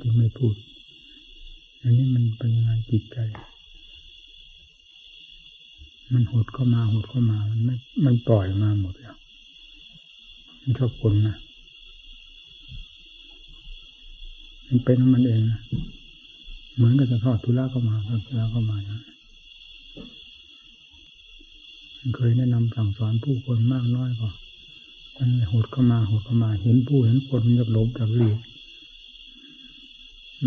ที่ไม่พูด อันนี้มันเป็นงไงจิตใจ มันหดเข้ามาหดเข้ามา มันไม่ มันปล่อยมาหมดแล้ว มันชอบคนนะ มันเป็นของมันเองนะ เหมือนกับจะทอดทุระเข้ามาทอดทุระเข้ามานะเคยแนะนำสั่งสอนผู้คนมากน้อยก็มันหดเข้ามาหดเข้ามา เห็นผู้เห็นคนอยากลบอยากลี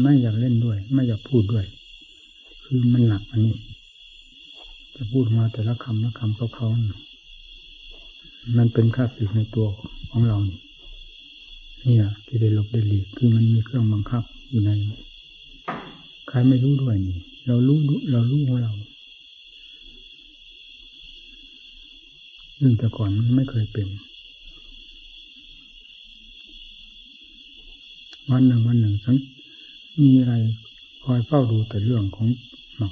ไม่อยากเล่นด้วย ไม่อยากพูดด้วย คือมันหนักอันนี้จะพูดมาแต่ละคำละคำเขาเขามันเป็นค่าศึกในตัวของเราเนี่ยที่ได้ลบได้หลีกคือมันมีเครื่องบังคับอยู่ในใครไม่รู้ด้วยนี่ เรารู้เรารู้ของเราซึ่งแต่ก่อนมันไม่เคยเป็น วันหนึ่งวันหนึ่งสัง มีอะไรคอยเฝ้าดูแต่เรื่องของหมัง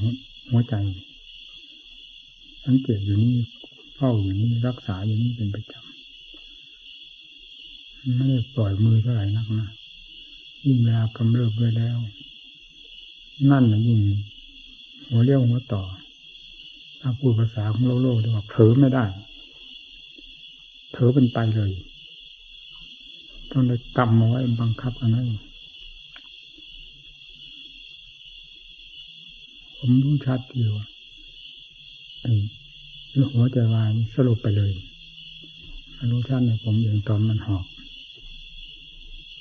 หัวใจสังเกตอยู่นี่เฝ้าอยู่นี่รักษาอยู่นี่เป็นประจำไม่ได้ปล่อยมือเท่าไหร่นักนะยิ่งเวลากำเริบด้วยแล้ว นั่นนะยิ่งหัวเรี่ยวหัวต่อถ้าพูดภาษาของโลกโลกเรียกว่าเผลอไม่ได้เผลอเป็นไปเลย ต้องได้กำเอาไว้บังคับอันนั้น ผมรู้ชัดอยู่ไอ้หัวใจวายสรุปไปเลยรู้ชัดในผมเองตอนมันหอก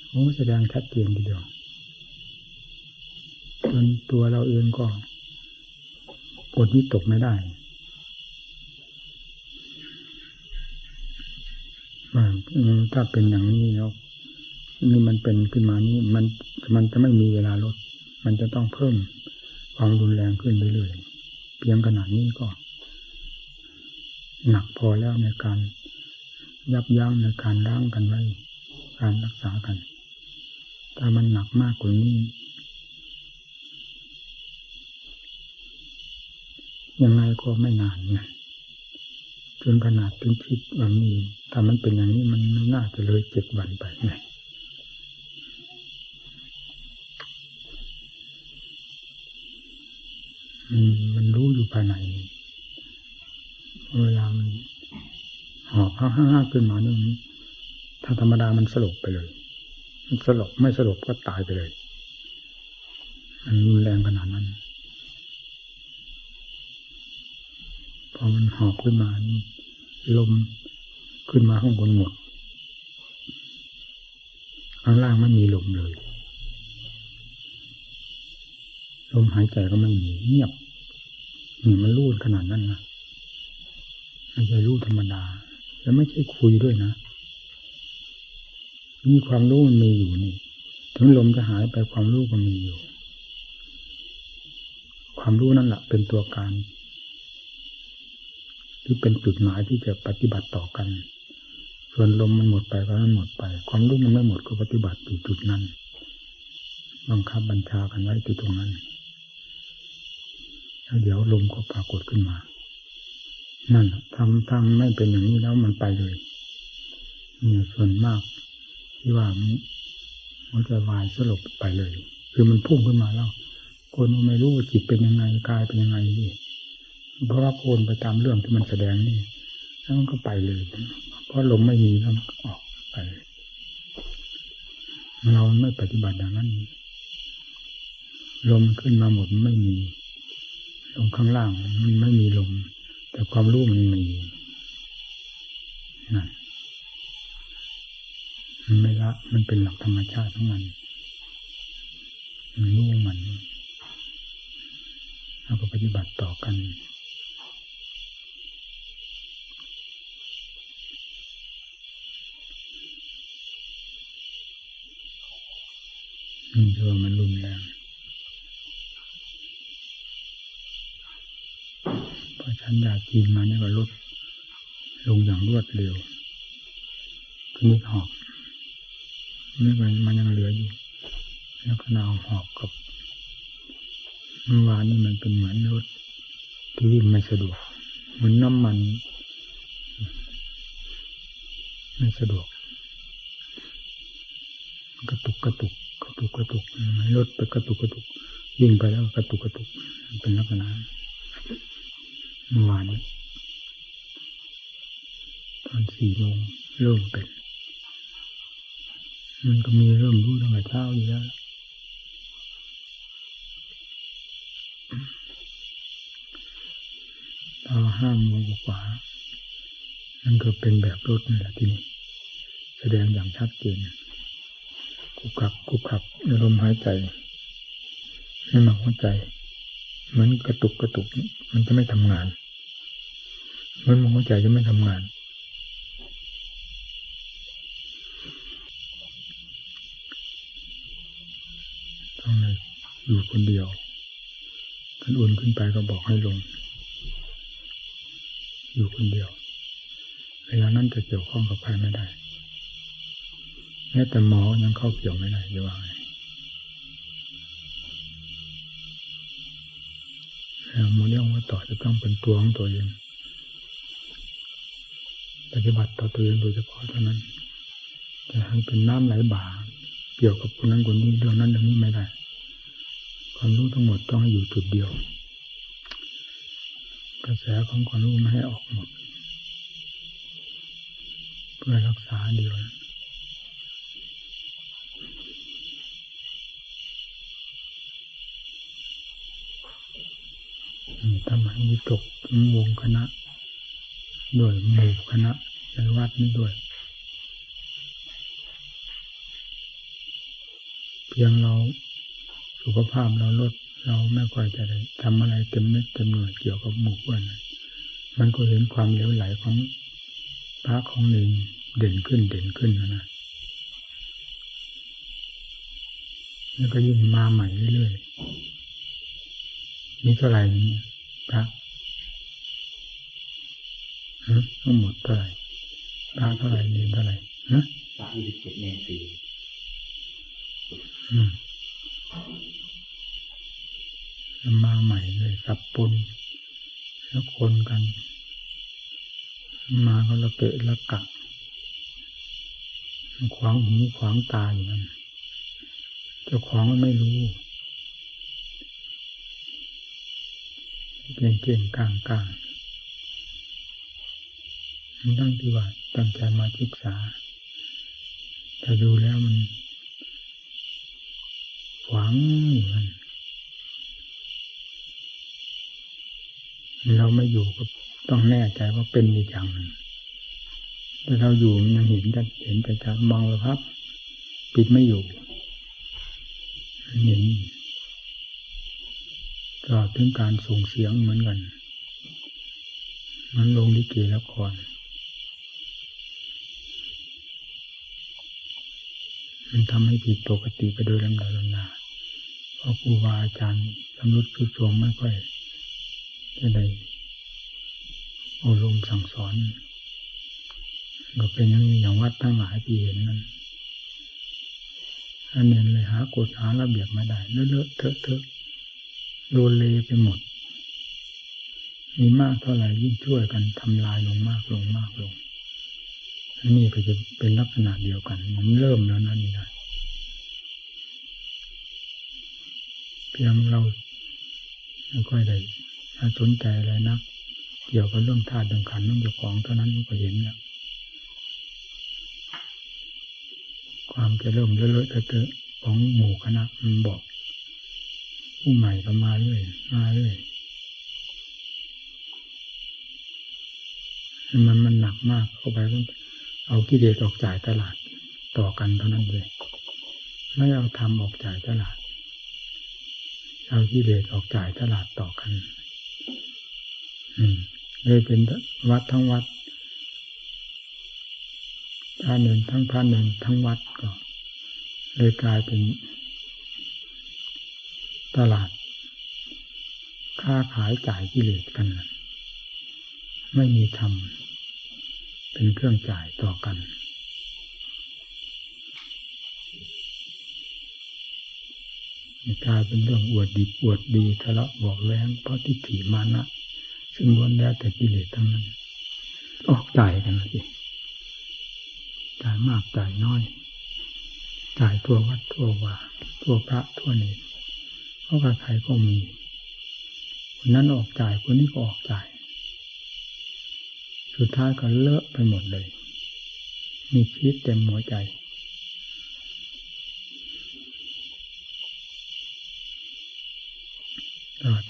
โอ้แสดงชัดเจนทีเดียวจนตัวเราเองก็อดวิตกไม่ได้ว่าถ้าเป็นอย่างนี้แล้วนี่มันเป็นขึ้นมานี้มันมันจะไม่มีเวลาลด มันจะต้องเพิ่ม ความรุนแรงขึ้นเรื่อยๆเพียงขนาดนี้ก็ หนักพอแล้วในการยับยั้งในการล้างกันไว้ การรักษากันถ้ามันหนักมากกว่านี้ยังไงก็ไม่นานนะจนขนาดถึงคิดว่ามีถ้ามันเป็นอย่างนี้มันไม่น่าจะเลยเจ็ดวันไปไง มันรู้อยู่ภายในเวลามันหอบห้าห้าขึ้นมานี่ถ้าธรรมดามันสลบไปเลย มันสลบไม่สลบก็ตายไปเลยมันรุนแรงขนาดนั้นพอมันหอบขึ้นมานี่ลมขึ้นมาข้างบนหมดข้างล่างไม่มีลมเลย ลมหายใจก็ไม่มีเงียบนี่มันรู้ขนาดนั้นนะไม่ใช่รู้ธรรมดา แล้วไม่ใช่คุยด้วยนะมีความรู้มันมีอยู่นี่ ถึงลมจะหายไปความรู้ก็มีอยู่ ความรู้นั่นแหละเป็นตัวการที่เป็นจุดหมายที่จะปฏิบัติต่อกัน ส่วนลมมันหมดไปก็มันหมดไป ความรู้มันไม่หมดก็ปฏิบัติอยู่จุดนั้น บังคับบัญชากันไว้ที่ตรงนั้น เดี๋ยวลมก็ปรากฏขึ้นมา นั่นทำทำไม่เป็นอย่างนี้แล้วมันไปเลยนี่ส่วนมาก ที่ว่ามันจะวายสลบไปเลย คือมันพุ่งขึ้นมาแล้ว คนไม่รู้จิตเป็นยังไงกายเป็นยังไงนี่เพราะว่าโคนไปตามเรื่องที่มันแสดงนี่แล้วมันก็ไปเลย เพราะลมไม่มีแล้วมันออกไปเราไม่ปฏิบัติอย่างนั้นลมขึ้นมาหมดไม่มี ลมข้างล่างมันไม่มีลม แต่ความรู้มันมีนั่นมันไม่ละ มันเป็นหลักธรรมชาติทั้งนั้นมันรู้มันเราก็ปฏิบัติต่อกันนี่คือมันรุนแรง ทันยาจีนมาเนี่ยก็ลดลงอย่างรวดเร็วทีนี้หอบนี่มันมันยังเหลืออยู่ แล้วก็นาหอบกับเมื่อวานนี่มันเป็นเหมือนรถที่วิ่งไม่สะดวก เหมือนน้ำมัน ไม่สะดวก กระตุกกระตุกกระตุกกระตุกรถไปกระตุกกระตุกวิ่งไปแล้วกระตุกกระตุกเป็นลักษณะ เมื่อวานตอนสี่โมงเริ่มเป็น มันก็มีเริ่มรู้ตั้งแต่เช้าอยู่แล้วตอนห้าโมงกว่านั่นก็เป็นแบบรถนี่แหละที่นี่แสดงอย่างชัดเจนกุกขับกุกขับลมหายใจให้มาหัวใจ มือนกระตุกกระตุก มันจะไม่ทำงานมือนหัวใจจะไม่ทำงาน ต้องเลยอยู่คนเดียวกันอุ่นขึ้นไปก็บอกให้ลง อยู่คนเดียว เวลานั้นจะเกี่ยวข้องกับใครไม่ได้แม้แต่หมอยังเข้าเกี่ยวไม่ได้จะว่าไง โมเดลว่าต่อจะต้องเป็นตัวของตัวเอง ปฏิบัติต่อตัวเองโดยเฉพาะเท่านั้นจะให้เป็นน้ำไหลบ่า เกี่ยวกับคนนั้นคนนี้เรื่องนั้นเรื่องนี้ไม่ได้ ความรู้ทั้งหมดต้องให้อยู่จุดเดียว กระแสของความรู้ไม่ให้ออกหมด เพื่อรักษาเดียว ทำให้วิตกวงคณะ ด้วยหมู่คณะในวัดนี้ด้วย เพียงเราสุขภาพเราลดเราไม่ค่อยจะได้ทำอะไรเต็มเม็ดเต็มหน่วยเกี่ยวกับหมู่เพื่อนมันก็เห็นความเลวไหลของพระของหนึ่งเด่นขึ้นเด่นขึ้นนะนะแล้วก็ยิ่งมาใหม่เรื่อยๆมีเท่าไหร่นี่ พระทั้งหมดเท่าไหร่พระเท่าไหร่เนนเท่าไหร่ฮะพระยี่สิบเจ็ดเนนสี่มาใหม่เลยสับปนแล้วคนกัน มาก็ละเกะละกะขวางหูขวางตาอย่างนั้นเจ้าของไม่รู้ เก่งเก่งกลางกลางตั้งที่ว่าตั้งใจมาศึกษา แต่ดูแล้วมันขวางมันเราไม่อยู่ก็ต้องแน่ใจว่าเป็นอีกอย่างหนึ่งแต่เราอยู่มันเห็นจะเห็นแต่จะมองเลยครับ ปิดไม่อยู่เห็น ตลอดถึงการส่งเสียงเหมือนกัน มันลงลิเกละครมันทำให้ผิดปกติไปโดยลำดับลำดาเพราะครูบาอาจารย์สำรุดสุดโทมไม่ค่อยจะได้อบรมสั่งสอน ก็เป็นอย่างนี้อย่างวัดทั้งหลายที่เห็นนั้นอันนี้เลยหากฎหาระเบียบไม่ได้เลอะเทอะเทอะ โดนเลไปหมด มีมากเท่าไหร่ยิ่งช่วยกันทำลายลงมากลงมากลงอันนี้ก็จะเป็นลักษณะเดียวกันมันเริ่มแล้วนั่นนี่นะเพียงเราไม่ค่อยได้สนใจอะไรนักเกี่ยวกับเรื่องธาตุเรื่องขันธ์เรื่องเจ้าของเท่านั้นก็เห็นแล้วความจะเริ่มเลอะเทอะของหมู่คณะมันบอก ผู้ใหม่ก็มาเรื่อยมาเรื่อยมันมันหนักมากเข้าไปเอากิเลสออกจ่ายตลาดต่อกันเท่านั้นเลยไม่เอาทำออกจ่ายตลาด เอากิเลสออกจ่ายตลาดต่อกันเลยเป็นวัดทั้งวัดพระเนนทั้งพระเนนทั้งวัดก็ เลยกลายเป็น ตลาด ค้าขายจ่ายกิเลสกัน ไม่มีธรรมเป็นเครื่องจ่ายต่อกัน กลายเป็นเรื่องอวดดีอวดดีทะเลาะบอกแว้งเพราะทิฏฐิมานะซึ่งล้วนแล้วแต่กิเลสทั้งนั้น ออกจ่ายกันสิจ่ายมากจ่ายน้อยจ่ายทั่ววัดทั่ววาทั่วพระทั่วเนร เพราะใครก็มีคนนั้นออกจ่ายคนนี้ก็ออกจ่าย สุดท้ายก็เลอะไปหมดเลย มีชีวิตเต็มหัวใจ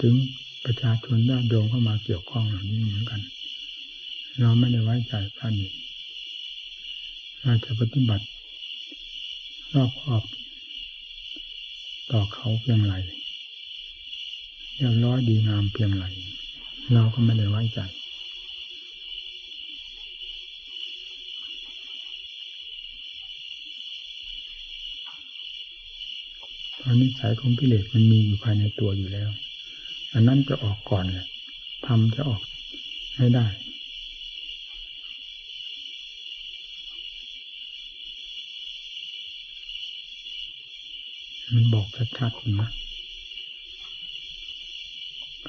ถึงประชาชนญาติโยมเข้ามาเกี่ยวข้องเหล่านี้เหมือนกัน เราไม่ได้ไว้ใจพระนิเราจะปฏิบัติรอบครอบต่อเขาเพียงไร เรียบร้อยดีงามเพียงไรเราก็ไม่ได้ไว้ใจตอนนี้สายของกิเลสมันมีอยู่ภายในตัวอยู่แล้ว อันนั้นจะออกก่อนเลยทำจะออกไม่ได้มันบอกชัดๆนะ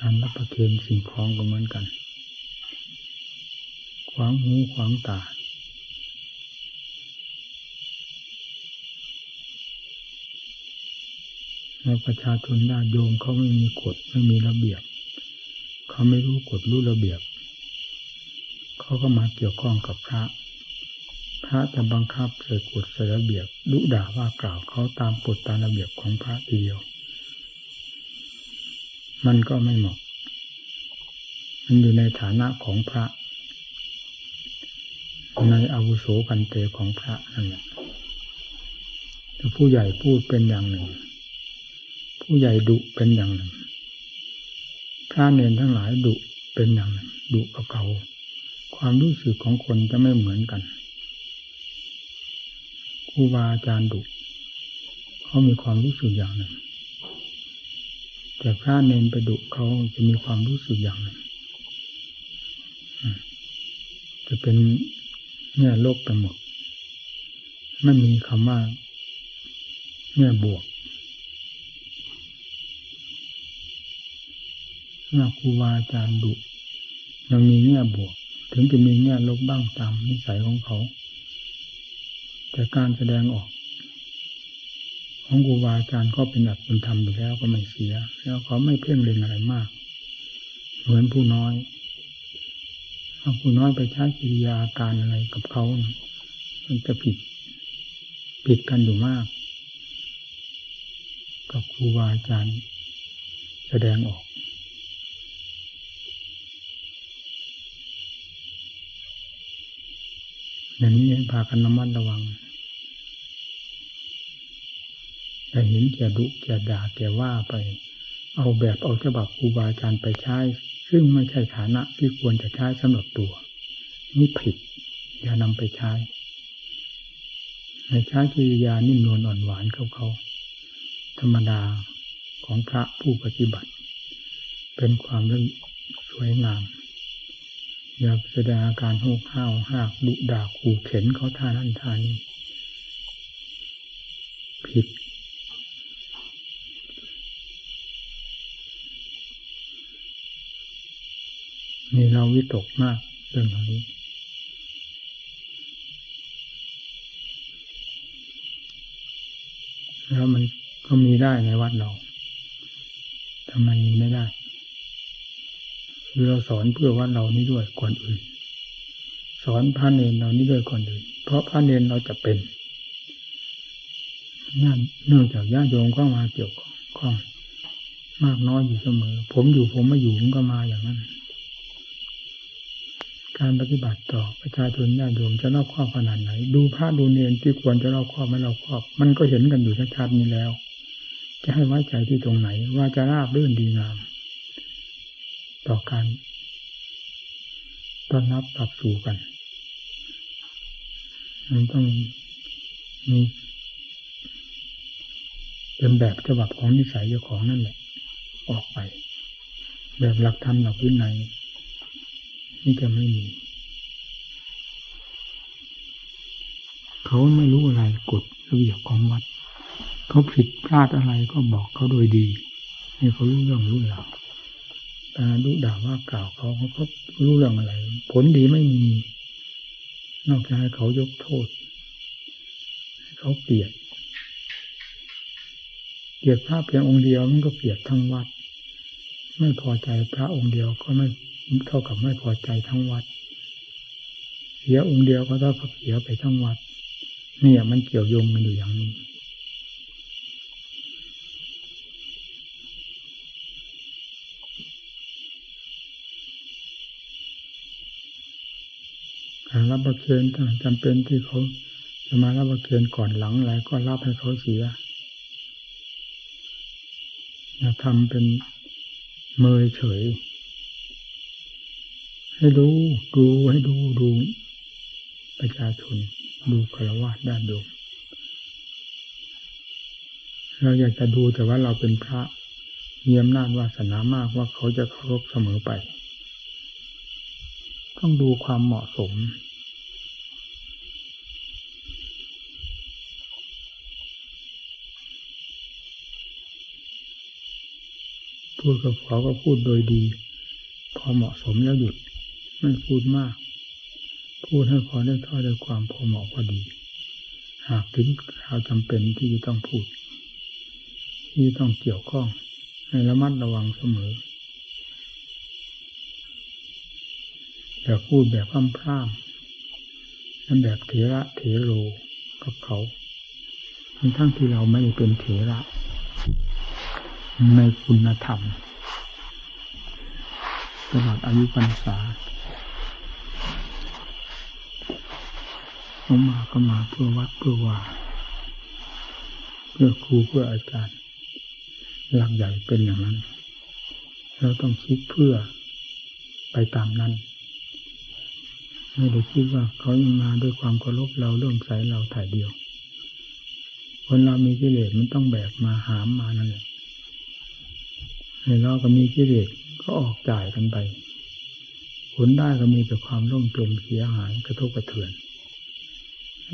การรับประเคนสิ่งของก็เหมือนกัน ขวางหูขวางตา ในประชาชนญาติโยมเขาไม่มีกฎไม่มีระเบียบ เขาไม่รู้กฎรู้ระเบียบ เขาก็มาเกี่ยวข้องกับพระ พระจะบังคับใส่กฎใส่ระเบียบดุด่าว่ากล่าวเขาตามกฎตามระเบียบของพระเดียว มันก็ไม่เหมาะ มันอยู่ในฐานะของพระ ในอาวุโสพันเตของพระนั่นแหละผู้ใหญ่พูดเป็นอย่างหนึ่ง ผู้ใหญ่ดุเป็นอย่างหนึ่ง พระเนนทั้งหลายดุเป็นอย่างหนึ่งดุกับเขา ความรู้สึกของคนจะไม่เหมือนกันครูบาอาจารย์ดุเขามีความรู้สึกอย่างหนึ่ง แต่พระเนนไปดุเขาจะมีความรู้สึกอย่างหนึ่งจะเป็นแง่ลบไปหมดไม่มีคำว่าแง่บวกถ้าครูบาอาจารย์ดุยังมีแง่บวก ถึงจะมีแง่ลบบ้างตามนิสัยของเขา แต่การแสดงออก ของครูบาอาจารย์ก็เป็นอัตเป็นธรรมอยู่แล้วก็ไม่เสีย แล้วเขาไม่เพ่งเล็งอะไรมาก เหมือนผู้น้อยถ้าผู้น้อยไปใช้กิริยาการอะไรกับเขา มันจะผิด ผิดกันอยู่มาก กับครูบาอาจารย์แสดงออกอย่างนี้พากันระมัดระวัง แต่เห็นแก่ดุแก่ด่าแก่ว่าไป เอาแบบเอาฉบับครูบาอาจารย์ไปใช้ ซึ่งไม่ใช่ฐานะที่ควรจะใช้สำหรับตัว นี่ผิด อย่านำไปใช้ในใช้กิริยานิ่มนวลอ่อนหวานเขาเขาธรรมดาของพระผู้ปฏิบัติ เป็นความสวยงามอย่าแสดงอาการโหกห้าวหักดุด่าขู่เข็นเขาท่านั่นท่านี้ผิดมีเรา วิตกมากเรื่องเหล่านี้ แล้วมันก็มีได้ในวัดเราทำไมมีไม่ได้คือเราสอนเพื่อว่าเรานี้ด้วยก่อนอื่น สอนพระเนรเรานี้ด้วยก่อนอื่น เพราะพระเนรเราจะเป็นนั่นเนื่องจากญาติโยมก็มาเกี่ยวข้องมากน้อยอยู่เสมอ ผมอยู่ผมไม่อยู่มันก็มาอย่างนั้น การปฏิบัติต่อประชาชนญาติโยมจะรอบครอบขนาดไหน ดูพระดูเนรที่ควรจะรอบครอบไม่รอบครอบ มันก็เห็นกันอยู่ชัดๆนี้แล้ว จะให้ไว้ใจที่ตรงไหน ว่าจะราบรื่นดีงาม ต่อการต้อนรับปรับสู่กัน มันต้องมีเป็นแบบฉบับของนิสัยเจ้าของนั่นแหละ ออกไป แบบหลักธรรมหลักวินัย นี่จะไม่มี เขาไม่รู้อะไรกฎระเบียบของวัด เขาผิดพลาดอะไรก็บอกเขาโดยดีให้เขารู้เรื่องรู้ราวกาดุด่าว่ากล่าวเขาเขารู้เรื่องอะไร ผลดีไม่มี นอกจากให้เขายกโทษให้เขาเปลี่ยนลียดพระเพียงองค์เดียวมันก็เกลียดทั้งวัด ไม่พอใจพระองค์เดียวก็ไม่ เท่ากับไม่พอใจทั้งวัดเสียองค์เดียวก็เท่ากับเสียไปทั้งวัด เนี่ยมันเกี่ยวโยงกันอยู่อย่างนี้การรับประเคนจำเป็นที่เขาจะมารับประเคนก่อนหลังอะไรก็รับให้เขาเสียอย่าทำเป็นเมยเฉย ให้ดูดูให้ดูดูประชาชนดูคารวะด้านดูเราอยากจะดูแต่ว่าเราเป็นพระมีอำนาจวาสนามากว่าเขาจะเคารพเสมอไป ต้องดูความเหมาะสม พูดกับเขาก็พูดโดยดี พอเหมาะสมแล้วหยุด ไม่พูดมาก พูดให้พอได้ท่อได้ความพอเหมาะพอดี หากถึงคราวจำเป็นที่จะต้องพูด ที่ต้องเกี่ยวข้อง ให้ระมัดระวังเสมออย่าพูดแบบพร่ำพร่ำนั่นแบบเถระเถโรกับเขาทั้งที่เราไม่เป็นเถระในคุณธรรมตลอดอายุพรรษา เขามาก็มาเพื่อวัดเพื่อว่าเพื่อครูเพื่ออาจารย์ หลักใหญ่เป็นอย่างนั้น เราต้องคิดเพื่อไปตามนั้น ไม่ได้คิดว่าเขามาด้วยความเคารพเราเรื่องใสเราถ่ายเดียว คนเรามีกิเลสมันต้องแบกมาหามมานั่นแหละในเราก็มีกิเลสก็ออกจ่ายกันไปผลได้ก็มีแต่ความร่มจมเสียหายกระทบกระเทือน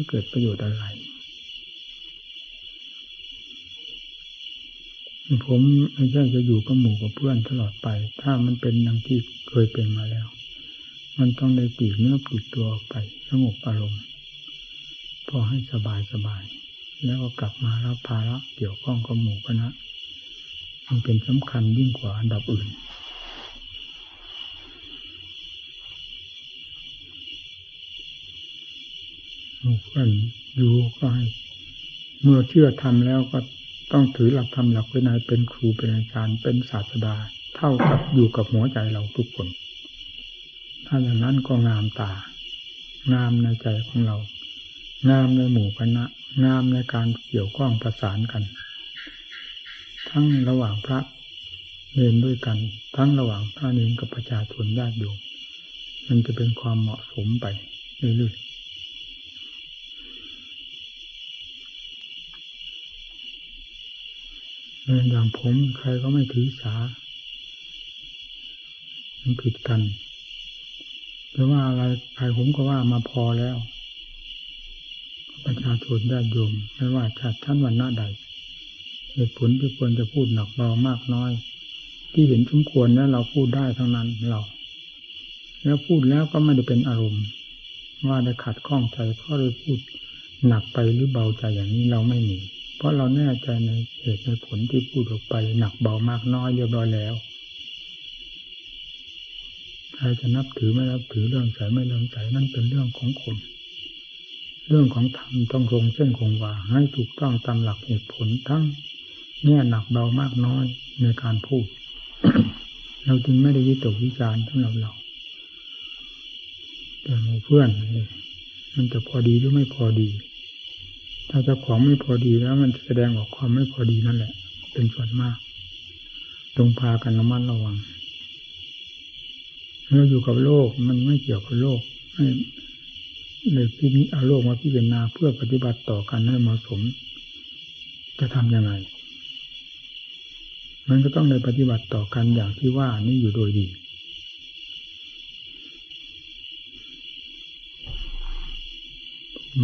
เกิดประโยชน์อะไร ผมไม่ใช่จะอยู่กับหมู่กับเพื่อนตลอดไป ถ้ามันเป็นอย่างที่เคยเป็นมาแล้ว มันต้องได้ปีกเนื้อปีกตัวออกไปสงบอารมณ์ พอให้สบายสบาย แล้วก็กลับมารับภาระเกี่ยวข้องกับหมู่คณะมันเป็นสำคัญยิ่งกว่าอันดับอื่น เพื่อนอยู่ก็ให้ เมื่อเชื่อทำแล้วก็ต้องถือหลักธรรมหลักวินัยเป็นครูเป็นอาจารย์เป็นศาสดา เท่ากับอยู่กับหัวใจเราทุกคน ถ้าอย่างนั้นก็งามตา งามในใจของเรา งามในหมู่คณะ งามในการเกี่ยวข้องประสานกัน ทั้งระหว่างพระเนรด้วยกัน ทั้งระหว่างพระเนรกับประชาชนญาติโยมมันจะเป็นความเหมาะสมไปเรื่อยๆ อย่างผมใครก็ไม่ถือสา มันผิดกันหรือว่าอะไรใครผมก็ว่ามาพอแล้ว ประชาชนญาติโยมไม่ว่าชาติชั้นวันหน้าใด เหตุผลที่ควรจะพูดหนักเบามากน้อย ที่เห็นสมควรแล้วเราพูดได้ทั้งนั้นเรา แล้วพูดแล้วก็ไม่ได้เป็นอารมณ์ ว่าได้ขัดข้องใจเพราะเลยพูดหนักไปหรือเบาใจอย่างนี้เราไม่มี ราะเราแน่ใจในเหตุในผลที่พูดออกไปหนักเบามากน้อยเรียบร้อยแล้วใครจะนับถือไม่นับถือเรื่องใสไม่เรื่องใสนั่นเป็นเรื่องของคนเรื่องของธรรมต้องคงเส้นคงวาให้ถูกต้องตามหลักเหตุผลทั้งแง่หนักเบามากน้อยในการพูด เราจึงไม่ได้ยึดตกวิจารณ์สำหรับเราแต่เพื่อนมันจะพอดีหรือไม่พอดี ถ้าเจ้าของไม่พอดีแล้ว มันจะแสดงออกความไม่พอดีนั่นแหละ เป็นส่วนมากตรงพากันระมัดระวังเราอยู่กับโลกมันไม่เกี่ยวกับโลกให้เลยพี่นี้เอาโลกมาพิจารณาเพื่อปฏิบัติต่อกันให้เหมาะสม จะทำยังไง มันก็ต้องในปฏิบัติต่อกันอย่างที่ว่านี่อยู่โดยดี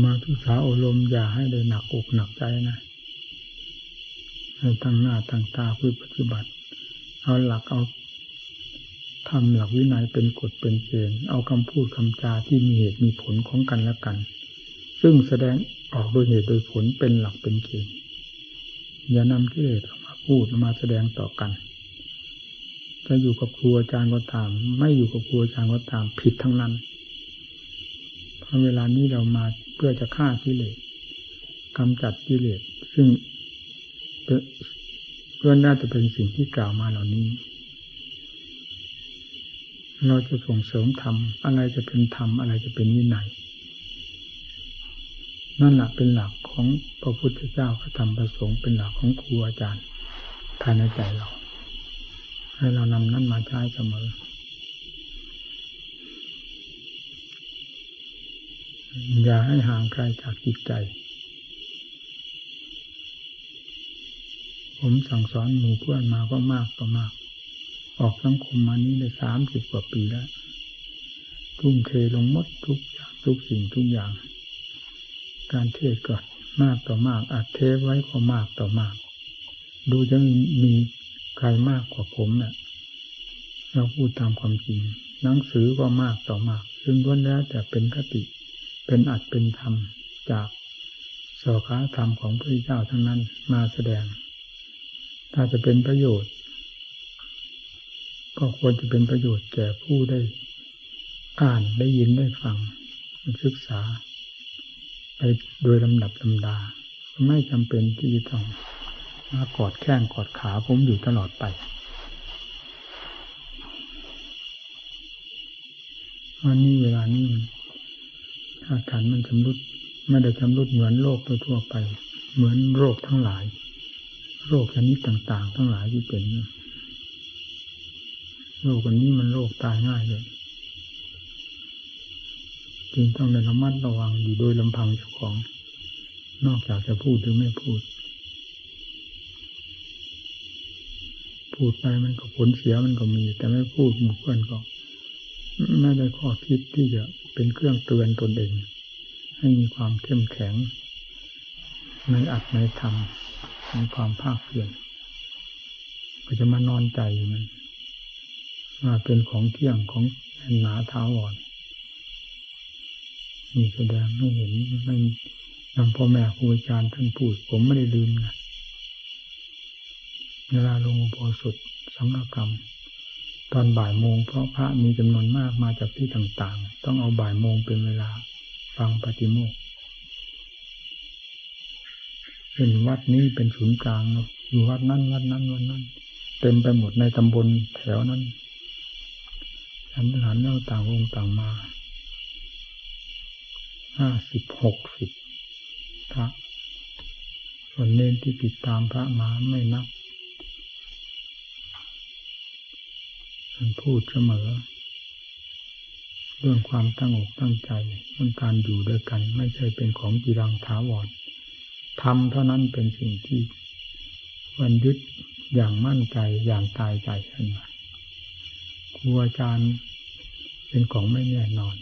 มาทุษาอารมณ์อย่าให้ได้หนักอกหนักใจนะ ให้ตั้งหน้าตั้งตาเพื่อปฏิบัติ เอาหลักเอาทำหลักวินัยเป็นกฎเป็นเกณฑ์เอาคำพูดคำจาที่มีเหตุมีผลของกันและกัน ซึ่งแสดงออกโดยเหตุโดยผลเป็นหลักเป็นเกณฑ์อย่านำกิเลสออกมาพูดมาแสดงต่อกัน จะอยู่กับครูอาจารย์ก็ตาม ไม่อยู่กับครูอาจารย์ก็ตามผิดทั้งนั้น เวลานี้เรามาเพื่อจะฆ่ากิเลสกำจัดกิเลสซึ่งเพื่อนน่าจะเป็นสิ่งที่กล่าวมาเหล่านี้ เราจะส่งเสริมธรรมอะไรจะเป็นธรรมอะไรจะเป็นวินัยนั่นแหละเป็นหลักของพระพุทธเจ้าพระธรรมประสงค์เป็นหลักของครูอาจารย์ภายในใจเรา ให้เรานำนั้นมาใช้เสมอ อย่าให้ห่างไกลจากจิตใจ ผมสั่งสอนหมู่เพื่อนมาก็มากต่อมาก ออกสังคมมานี้ได้สามสิบกว่าปีแล้ว ทุ่มเทลงมดทุกอย่างทุกสิ่งทุกอย่าง การเทศก็มากต่อมาก อัดเทปไว้ก็มากต่อมาก ดูจะมีใครมากกว่าผมเนะ่ยเราพูดตามความจริง หนังสือก็มากต่อมากซึ่งล้วนแล้วแต่เป็นคติ เป็นอัดเป็นธรรมจากสอขาธรรมของพระเจ้าทั้งนั้นมาแสดง ถ้าจะเป็นประโยชน์ ก็ควรจะเป็นประโยชน์แก่ผู้ได้อ่านได้ยินได้ฟังศึกษา ไปโดยลำดับลำดา ไม่จำเป็นที่จะต้องมากอดแข้งกอดขาผมอยู่ตลอดไป วันนี้เวลานี้ อาการมันชำรุดไม่ได้ชำรุดเหมือนโรคทั่วไป เหมือนโรคทั้งหลาย โรคชนิดต่าง ๆ ทั้งหลายที่เป็นโรคอันนี้มันโรคตายง่ายเลยจึงต้องในระมัดระวังอยู่โดยลำพังเจ้าของ นอกจากจะพูดหรือไม่พูด พูดไปมันก็ผลเสียมันก็มี แต่ไม่พูดหมู่เพื่อนก็ ไม่ได้ข้อคิดที่จะเป็นเครื่องเตือนตนเอง ให้มีความเข้มแข็ง ในอัดในธรรมในความภาคเพียรก็จะมานอนใจอยู่มันมาเป็นของเที่ยงของหนาท้าวอนนี่แสดงให้เห็นไม่นำพ่อแม่ครูอาจารย์ท่านพูด ผมไม่ได้ลืมนะเวลาลงอุโบสถสังฆกรรม ตอนบ่ายโมงเพราะพระมีจำนวนมากมาจากที่ต่างๆ ต้องเอาบ่ายโมงเป็นเวลาฟังปฏิโมกเป็นวัดนี้เป็นศูนย์กลางอยู่วัดนั้นวัดนั้นวัดนั้น เต็มไปหมดในตำบลแถวนั้นฉันทหารเราต่างองค์ต่างมาห้าสิบหกสิบพระส่วนเน้นที่ติดตามพระมาไม่นับ พูดเสมอ เรื่องความตั้งอกตั้งใจเรื่องการอยู่ด้วยกัน ไม่ใช่เป็นของจีรังถาวรทำเท่านั้นเป็นสิ่งที่วันยึดอย่างมั่นใจอย่างตายใจขึ้นมาครูอาจารย์เป็นของไม่แน่นอน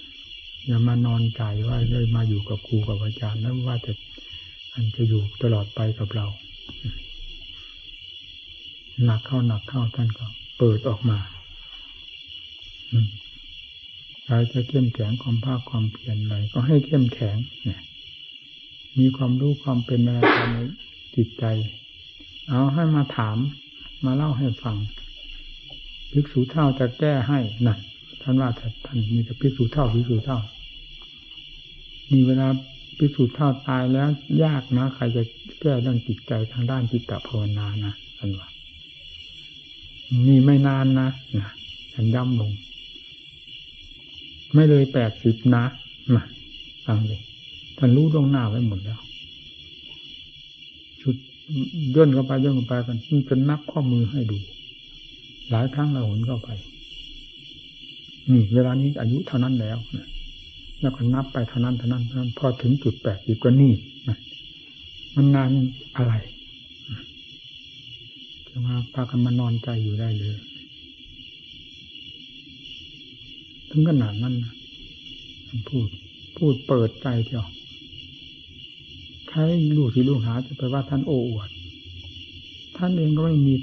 อย่ามานอนใจว่าเลยมาอยู่กับครูกับอาจารย์แล้วว่าจะอันจะอยู่ตลอดไปกับเรา หนักเข้าหนักเข้าท่านก็เปิดออกมา ใครจะเข้มแข็งความภาคความเพียรอะไรก็ให้เข้มแข็งเนี่ยมีความรู้ความเป็นอะไรในจิตใจ เอาให้มาถาม มาเล่าให้ฟังภิกษุเท่าจะแก้ให้นั่นท่านว่าท่านมีแต่ภิกษุเท่าภิกษุเท่านี่เวลาพิสูจเท่าตายแล้ว ยากนะ ใครจะแก้เรื่องจิตใจทางด้านจิตตภาวนานะท่านว่านี่ไม่นานนะนะท่านย้ำลง ไม่เลยแปดสิบนะมาฟังเลยท่านรู้ล่วงหน้าไว้หมดแล้วชุดย่นเข้าไปย่นเข้าไปกันนเป็นนับข้อมือให้ดู หลายครั้งเราหนเข้าไป นี่ เวลานี้อายุเท่านั้นแล้วนะแล้วก็นับไปเท่านั้นเท่านั้นเท่านั้นพอถึงจุดแปดอีกก็นี่มันนานอะไรจะมาพากันมานอนใจอยู่ได้เลย ถึงขนาดนั้นพูดพูดเปิดใจเดียวใครลูกที่ลูกหาจะไปว่าท่านโอ้อวด ท่านเองก็ไม่มี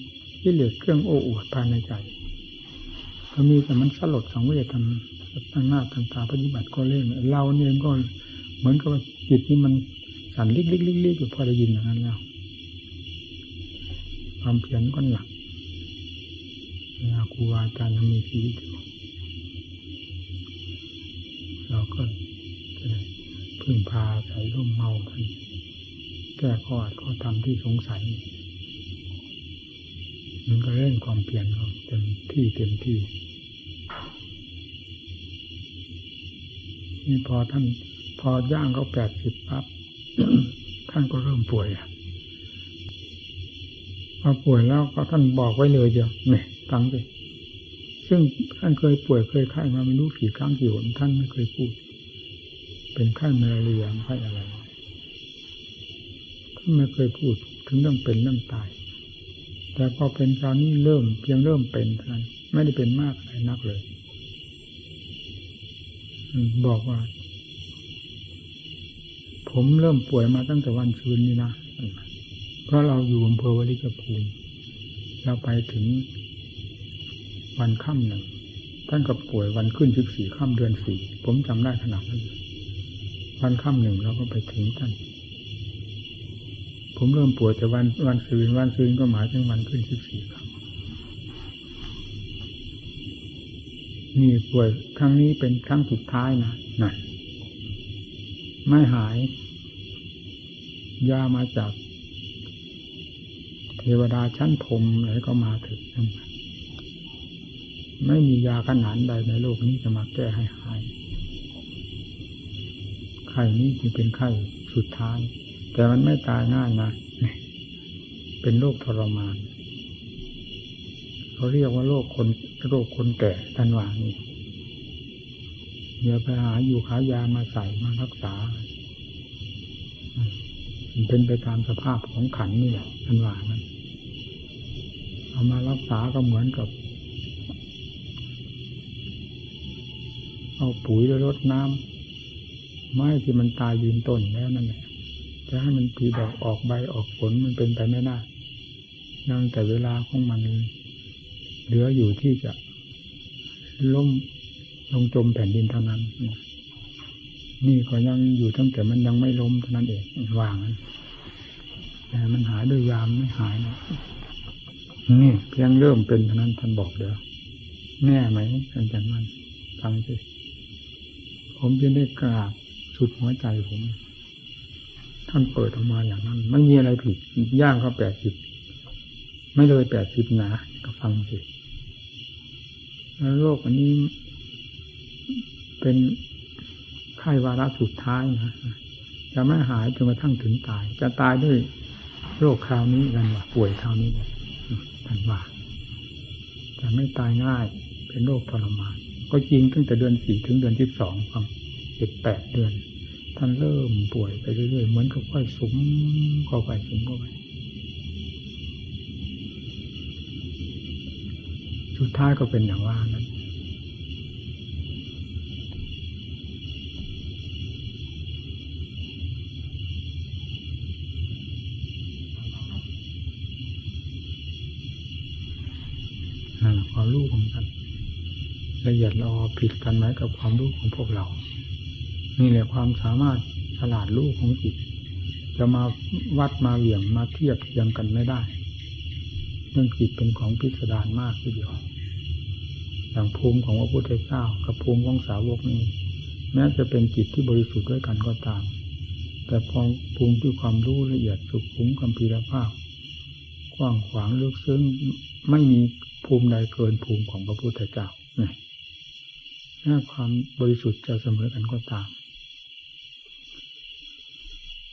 ที่เหลือเครื่องโอ้อวดภายในใจก็มีแต่มันสลดสังเวชทำตั้งหน้าตั้งตาปฏิบัติก็เล่นเราเนี่ยก็เหมือนกับจิตนี่มันสั่นลิกลิกลิกลิกอยู่พอได้ยินอย่างนั้นแล้วความเพียรก็หนักเวลาครูอาจารย์ยังมีชีวิตอยู่ เราก็พึ่งพาใส่ร่มเมาท่านแก้ข้ออัดข้อทำที่สงสัยมันก็เร่งความเพียรเราเต็มที่เต็มที่นี่พอท่านพอย่างเขาแปดสิบปั๊บท่านก็เริ่มป่วยอะพอป่วยแล้วก็ท่านบอกไว้เลยเดียวเนี่ยฟังไป ซึ่งท่านเคยป่วยเคยไข้มาไม่รู้กี่ครั้งกี่หนท่านไม่เคยพูด เป็นไข้มาลาเรียไข้อะไรท่านไม่เคยพูดถึงเรื่องเป็นเรื่องตาย แต่พอเป็นคราวนี้เริ่มเพียงเริ่มเป็นเท่านั้นไม่ได้เป็นมากอะไรนักเลย บอกว่า ผมเริ่มป่วยมาตั้งแต่วันคืนนี้นะเพราะเราอยู่อำเภอวลิกภูมิเราไปถึง วันค่ำหนึ่งท่านก็ป่วยวันขึ้นสิบสี่ค่ำเดือนสี่ผมจำได้ขนาดนั้นวันค่ำหนึ่งเราก็ไปถึงท่าน ผมเริ่มป่วยแต่วันวันซืนวันซืนก็หมายถึงวันขึ้นสิบสี่ค่ำนี่ป่วยครั้งนี้เป็นครั้งสุดท้ายนะนั่นไม่หาย ยามาจาก เทวดาชั้นพรมอะไรก็มาถึง ไม่มียาขนาดใดในโลกนี้จะมาแก้ให้หาย ไข้นี้จึงเป็นไข้สุดท้าย แต่มันไม่ตายง่ายนะ เป็นโรคทรมาน เขาเรียกว่าโรคคนโรคคนแก่ทันวานี่เดี๋ยวไปหาอยู่ขายามาใส่มารักษา มันเป็นไปตามสภาพของขันนี่แหละทันวามันเอามารักษาก็เหมือนกับ เอาปุ๋ยแล้วรดน้ำไม้ที่มันตายยืนต้นแล้วนั่นแหละจะให้มันปีดอกออกใบออกผลมันเป็นไปไม่ได้นั่งแต่เวลาของมันเหลืออยู่ที่จะล้มลงจมแผ่นดินเท่านั้น นี่ก็ยังอยู่ตั้งแต่มันยังไม่ล้มเท่านั้นเองวางแต่มันหายด้วยยามไม่หายนะนี่เพียงเริ่มเป็นเท่านั้นท่านบอกเดี๋ยวแน่ไหมอาจารย์มันฟังสิ ผมจะได้กราบสุดหัวใจผม ท่านเปิดออกมาอย่างนั้น ไม่มีอะไรผิด ย่างเขาแปดสิบไม่เลยแปดสิบนะก็ฟังสิแล้วโลกอันนี้เป็นไข้วาระสุดท้ายนะจะไม่หายจนกระทั่งถึงตาย จะตายด้วยโรคคราวนี้กันว่าป่วยคราวนี้ท่านว่าจะไม่ตายง่ายเป็นโรคทรมาน ก็จริงตั้งแต่เดือนสี่ถึงเดือนที่สองครับเจ็ดแปดเดือน ท่านเริ่มป่วยไปเรื่อยๆ เหมือนกับค่อยๆสุมเข้าไปสุมเข้าไปสุดท้ายก็เป็นอย่างว่านั้นนั่นความรู้ของท่าน ละเอียดละออผิดกันไหมกับความรู้ของพวกเรา นี่แหละความสามารถฉลาดรู้ของจิต จะมาวัดมาเหวี่ยงมาเทียบเทียงกันไม่ได้ เรื่องจิตเป็นของพิสดารมากทีเดียวอย่างภูมิของพระพุทธเจ้ากับภูมิของสาวกนี้ แม้จะเป็นจิตที่บริสุทธิ์ด้วยกันก็ตาม แต่พอภูมิด้วยความรู้ละเอียดสุขุมกัมพีรภาพกว้างขวางลึกซึ้งไม่มีภูมิใดเกินภูมิของพระพุทธเจ้านี่ ถ้าความบริสุทธิ์จะเสมอกันก็ตาม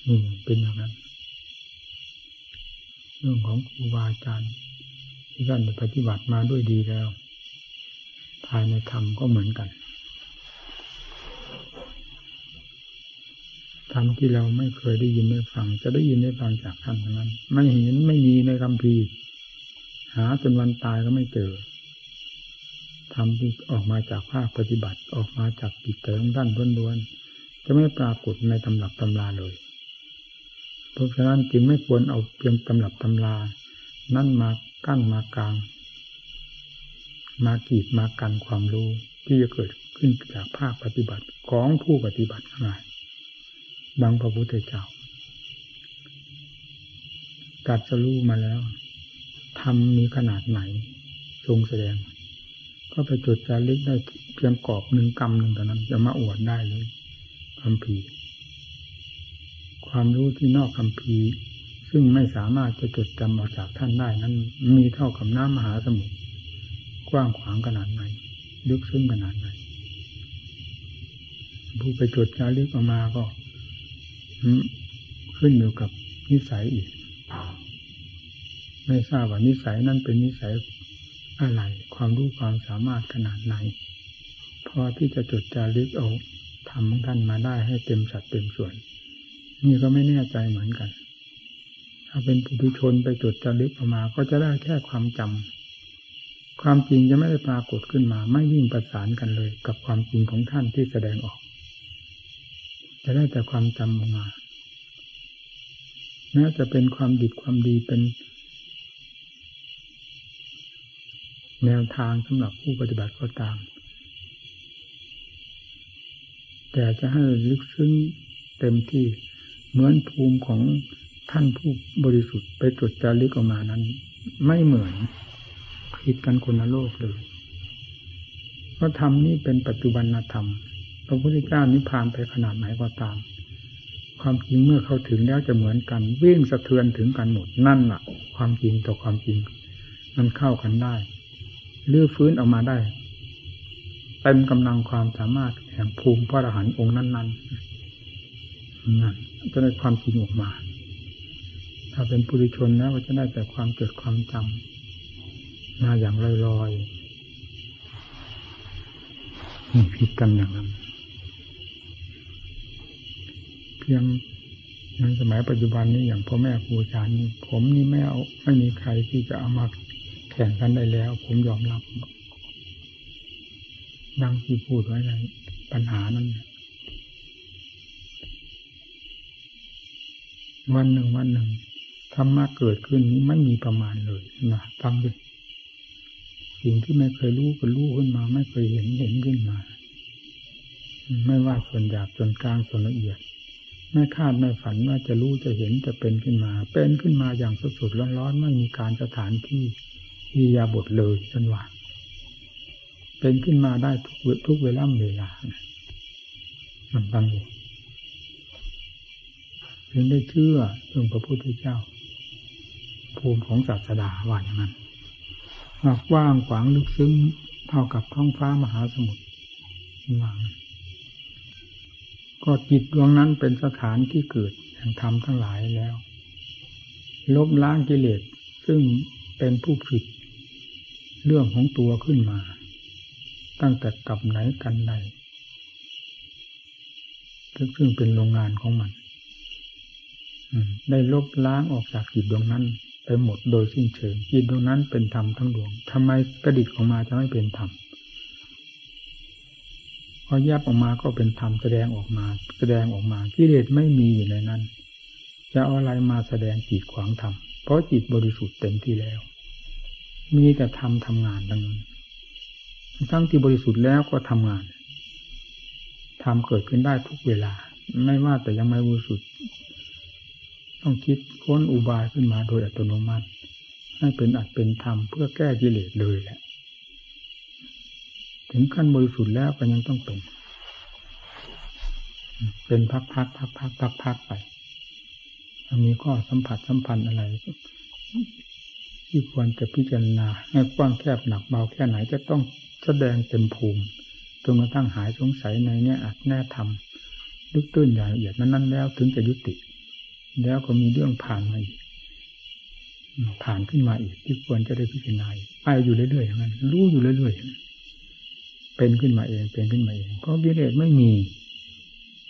นี่เป็นอย่างนั้น เรื่องของครูบาอาจารย์ที่ท่านปฏิบัติมาด้วยดีแล้ว ภายในธรรมก็เหมือนกันธรรมที่เราไม่เคยได้ยินได้ฟัง จะได้ยินได้ฟังจากท่านเท่านั้น ไม่เห็นไม่มีในคำพีหาจนวันตายก็ไม่เจอ ทำที่ออกมาจากภาคปฏิบัติออกมาจากจิตใจของท่านล้วนๆจะไม่ปรากฏในตำรับตำราเลย เพราะฉะนั้นจึงไม่ควรเอาเพียงตำรับตำรา นั่นมากั้นมากลาง มากีดมากันความรู้ที่จะเกิดขึ้นจากภาคปฏิบัติของผู้ปฏิบัติทั้งหลายบางพระพุทธเจ้าตัดสรู้มาแล้วทำมีขนาดไหนทรงแสดง ก็ไปจดจารึกได้เพียงกรอบหนึ่งกรรมหนึ่งแต่านั้นจะมาอวดได้เลยคำพีความรู้ที่นอกคำพีซึ่งไม่สามารถจะจดจำออกจากท่านได้นั้น มีเท่ากับน้ำมหาสมุทรกว้างขวางขนาดไหนลึกซึ้งขนาดไหนผู้ไปจดจารึกออกมาก็ขึ้นอยู่กับนิสัยอีก ไม่ทราบว่านิสัยนั้นเป็นนิสัย อะไร ความรู้ความสามารถขนาดไหน พอที่จะจดจารึกเอาทำของท่านมาได้ให้เต็มสัดเต็มส่วน นี่ก็ไม่แน่ใจเหมือนกัน ถ้าเป็นปุถุชนไปจดจารึกออกมา ก็จะได้แค่ความจำความจริงจะไม่ได้ปรากฏขึ้นมา ไม่ยิ่งประสานกันเลย กับความจริงของท่านที่แสดงออก จะได้แต่ความจำออกมาแม้จะเป็นความดีความดีเป็น แนวทางสำหรับผู้ปฏิบัติก็ตาม แต่จะให้ลึกซึ้งเต็มที่เหมือนภูมิของท่านผู้บริสุทธิ์ไปจดจารึกออกมานั้น ไม่เหมือนผิดกันคนละโลกเลยเพราะธรรมนี้เป็นปัจจุบันธรรมพระพุทธเจ้านิพพานไปขนาดไหนก็ตาม ความจริงเมื่อเข้าถึงแล้วจะเหมือนกันวิ่งสะเทือนถึงกันหมดนั่นแหละความจริงต่อความจริง มันเข้ากันได้ ลื้อฟื้นออกมาได้เต็มกำลังความสามารถแห่งภูมิพระอรหันต์องค์นั้นๆนั่นจะได้ความจริงออกมา ถ้าเป็นปุถุชนแล้วก็จะได้แต่ความเกิดความจำมาอย่างลอยๆผิดกันอย่างนั้นเพียงในสมัยปัจจุบันนี้อย่างพ่อแม่ครูอาจารย์ผมนี่ไม่เอาไม่มีใครที่จะเอามา แข่งกันได้แล้ว ผมยอมรับดังที่พูดไว้ในปัญหานั้นวันหนึ่งวันหนึ่งธรรมะเกิดขึ้นนี้ไม่มีประมาณเลยนะฟังดิสิ่งที่ไม่เคยรู้ก็รู้ขึ้นมา ไม่เคยเห็นเห็นขึ้นมา ไม่ว่าส่วนหยาบส่วนกลางส่วนละเอียด ไม่คาดไม่ฝันว่าจะรู้จะเห็นจะเป็นขึ้นมา เป็นขึ้นมาอย่างสดๆร้อนๆไม่มีการสถานที่ อิยาบทเลยจนว่าเป็นขึ้นมาได้ทุกทุกเวลาเวลามันบางอยู่ถึงได้เชื่อเรื่องพระพุทธเจ้า ภูมิของศาสดาว่าอย่างนั้นกว้างขวางลึกซึ้งเท่ากับท้องฟ้ามหาสมุทรว่างก็จิตดวงนั้นเป็นสถานที่เกิดแห่งธรรมทั้งหลายแล้ว ลบล้างกิเลสซึ่งเป็นผู้ผิด เรื่องของตัวขึ้นมา ตั้งแต่กับไหนกันใดซึ่งเป็นโรงงานของมันได้ลบล้างออกจากจิตดวงนั้น ไปหมดโดยสิ้นเชิงจิตดวงนั้นเป็นธรรมทั้งดวงทำไมกระดิกออกมาจะไม่เป็นธรรมพอแยบออกมาก็เป็นธรรมแสดงออกมา แสดงออกมากิเลสไม่มีอยู่ในนั้น จะเอาอะไรมาแสดงจิตขวางธรรมเพราะจิตบริสุทธิ์เต็มที่แล้ว มีแต่ทำทำงานดังนั้นทั้งที่บริสุทธิ์แล้วก็ทำงานทำเกิดขึ้นได้ทุกเวลา ไม่ว่าแต่ยังไม่บริสุทธิ์ต้องคิดค้นอุบายขึ้นมาโดยอัตโนมัติ ให้เป็นอัดเป็นธรรมเพื่อแก้กิเลสเลยแหละ ถึงขั้นบริสุทธิ์แล้วก็ยังต้องเป็น เป็นพักพักพักพักพักพักไปมีข้อสัมผัสสัมพันธ์อะไร ที่ควรจะพิจารณาให้กว้างแคบหนักเบาแค่ไหนจะต้องแสดงเต็มภูมิจนกระทั่งหายสงสัยในเนี้ยอัดแน่ทำลึกตื้นอย่างละเอียดนั้นนั้นแล้วถึงจะยุติ แล้วก็มีเรื่องผ่านมาอีกผ่านขึ้นมาอีก ที่ควรจะได้พิจารณาไปอยู่เรื่อยๆอย่างนั้นรู้อยู่เรื่อยๆเป็นขึ้นมาเองเป็นขึ้นมาเองเพราะกิเลสไม่มี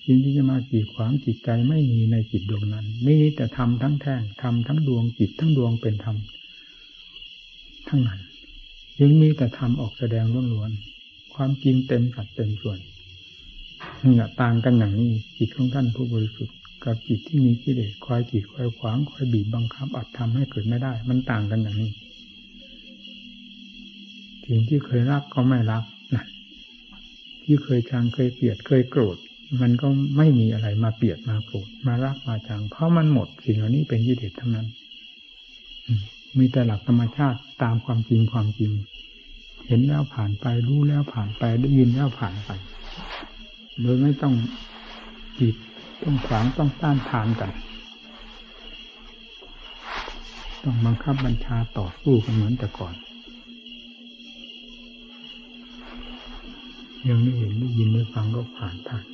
สิ่งที่จะมากีดขวางจิตใจไม่มีในจิตดวงนั้นมีแต่ทำทั้งแท่งทำทั้งดวงจิตทั้งดวงเป็นธรรม ทั้งนั้นยังมีแต่ทำออกแสดงล้วนๆความจริงเต็มสัดเต็มส่วนนี่แหละต่างกันอย่างนี้จิตของท่านผู้บริสุทธิ์กับจิตที่มีกิเลสคอยกีดคอยขวางคอยบีบบังคับอัดทำให้เกิดไม่ได้ มันต่างกันอย่างนี้สิ่งที่เคยรักก็ไม่รักนะที่เคยชังเคยเกลียดเคยโกรธ มันก็ไม่มีอะไรมาเปลียดมาโกรธมารักมาชัง เพราะมันหมดสิ่งเหล่านี้เป็นยิเดชทั้งนั้น มีแต่หลักธรรมชาติตามความจริงความจริง เห็นแล้วผ่านไปรู้แล้วผ่านไปได้ยินแล้วผ่านไป โดยไม่ต้องจิตต้องขวางต้องต้านทานกัน ต้องบังคับบัญชาต่อสู้กันเหมือนแต่ก่อนยังไม่เห็นได้ยินได้ฟังก็ผ่านผ่าน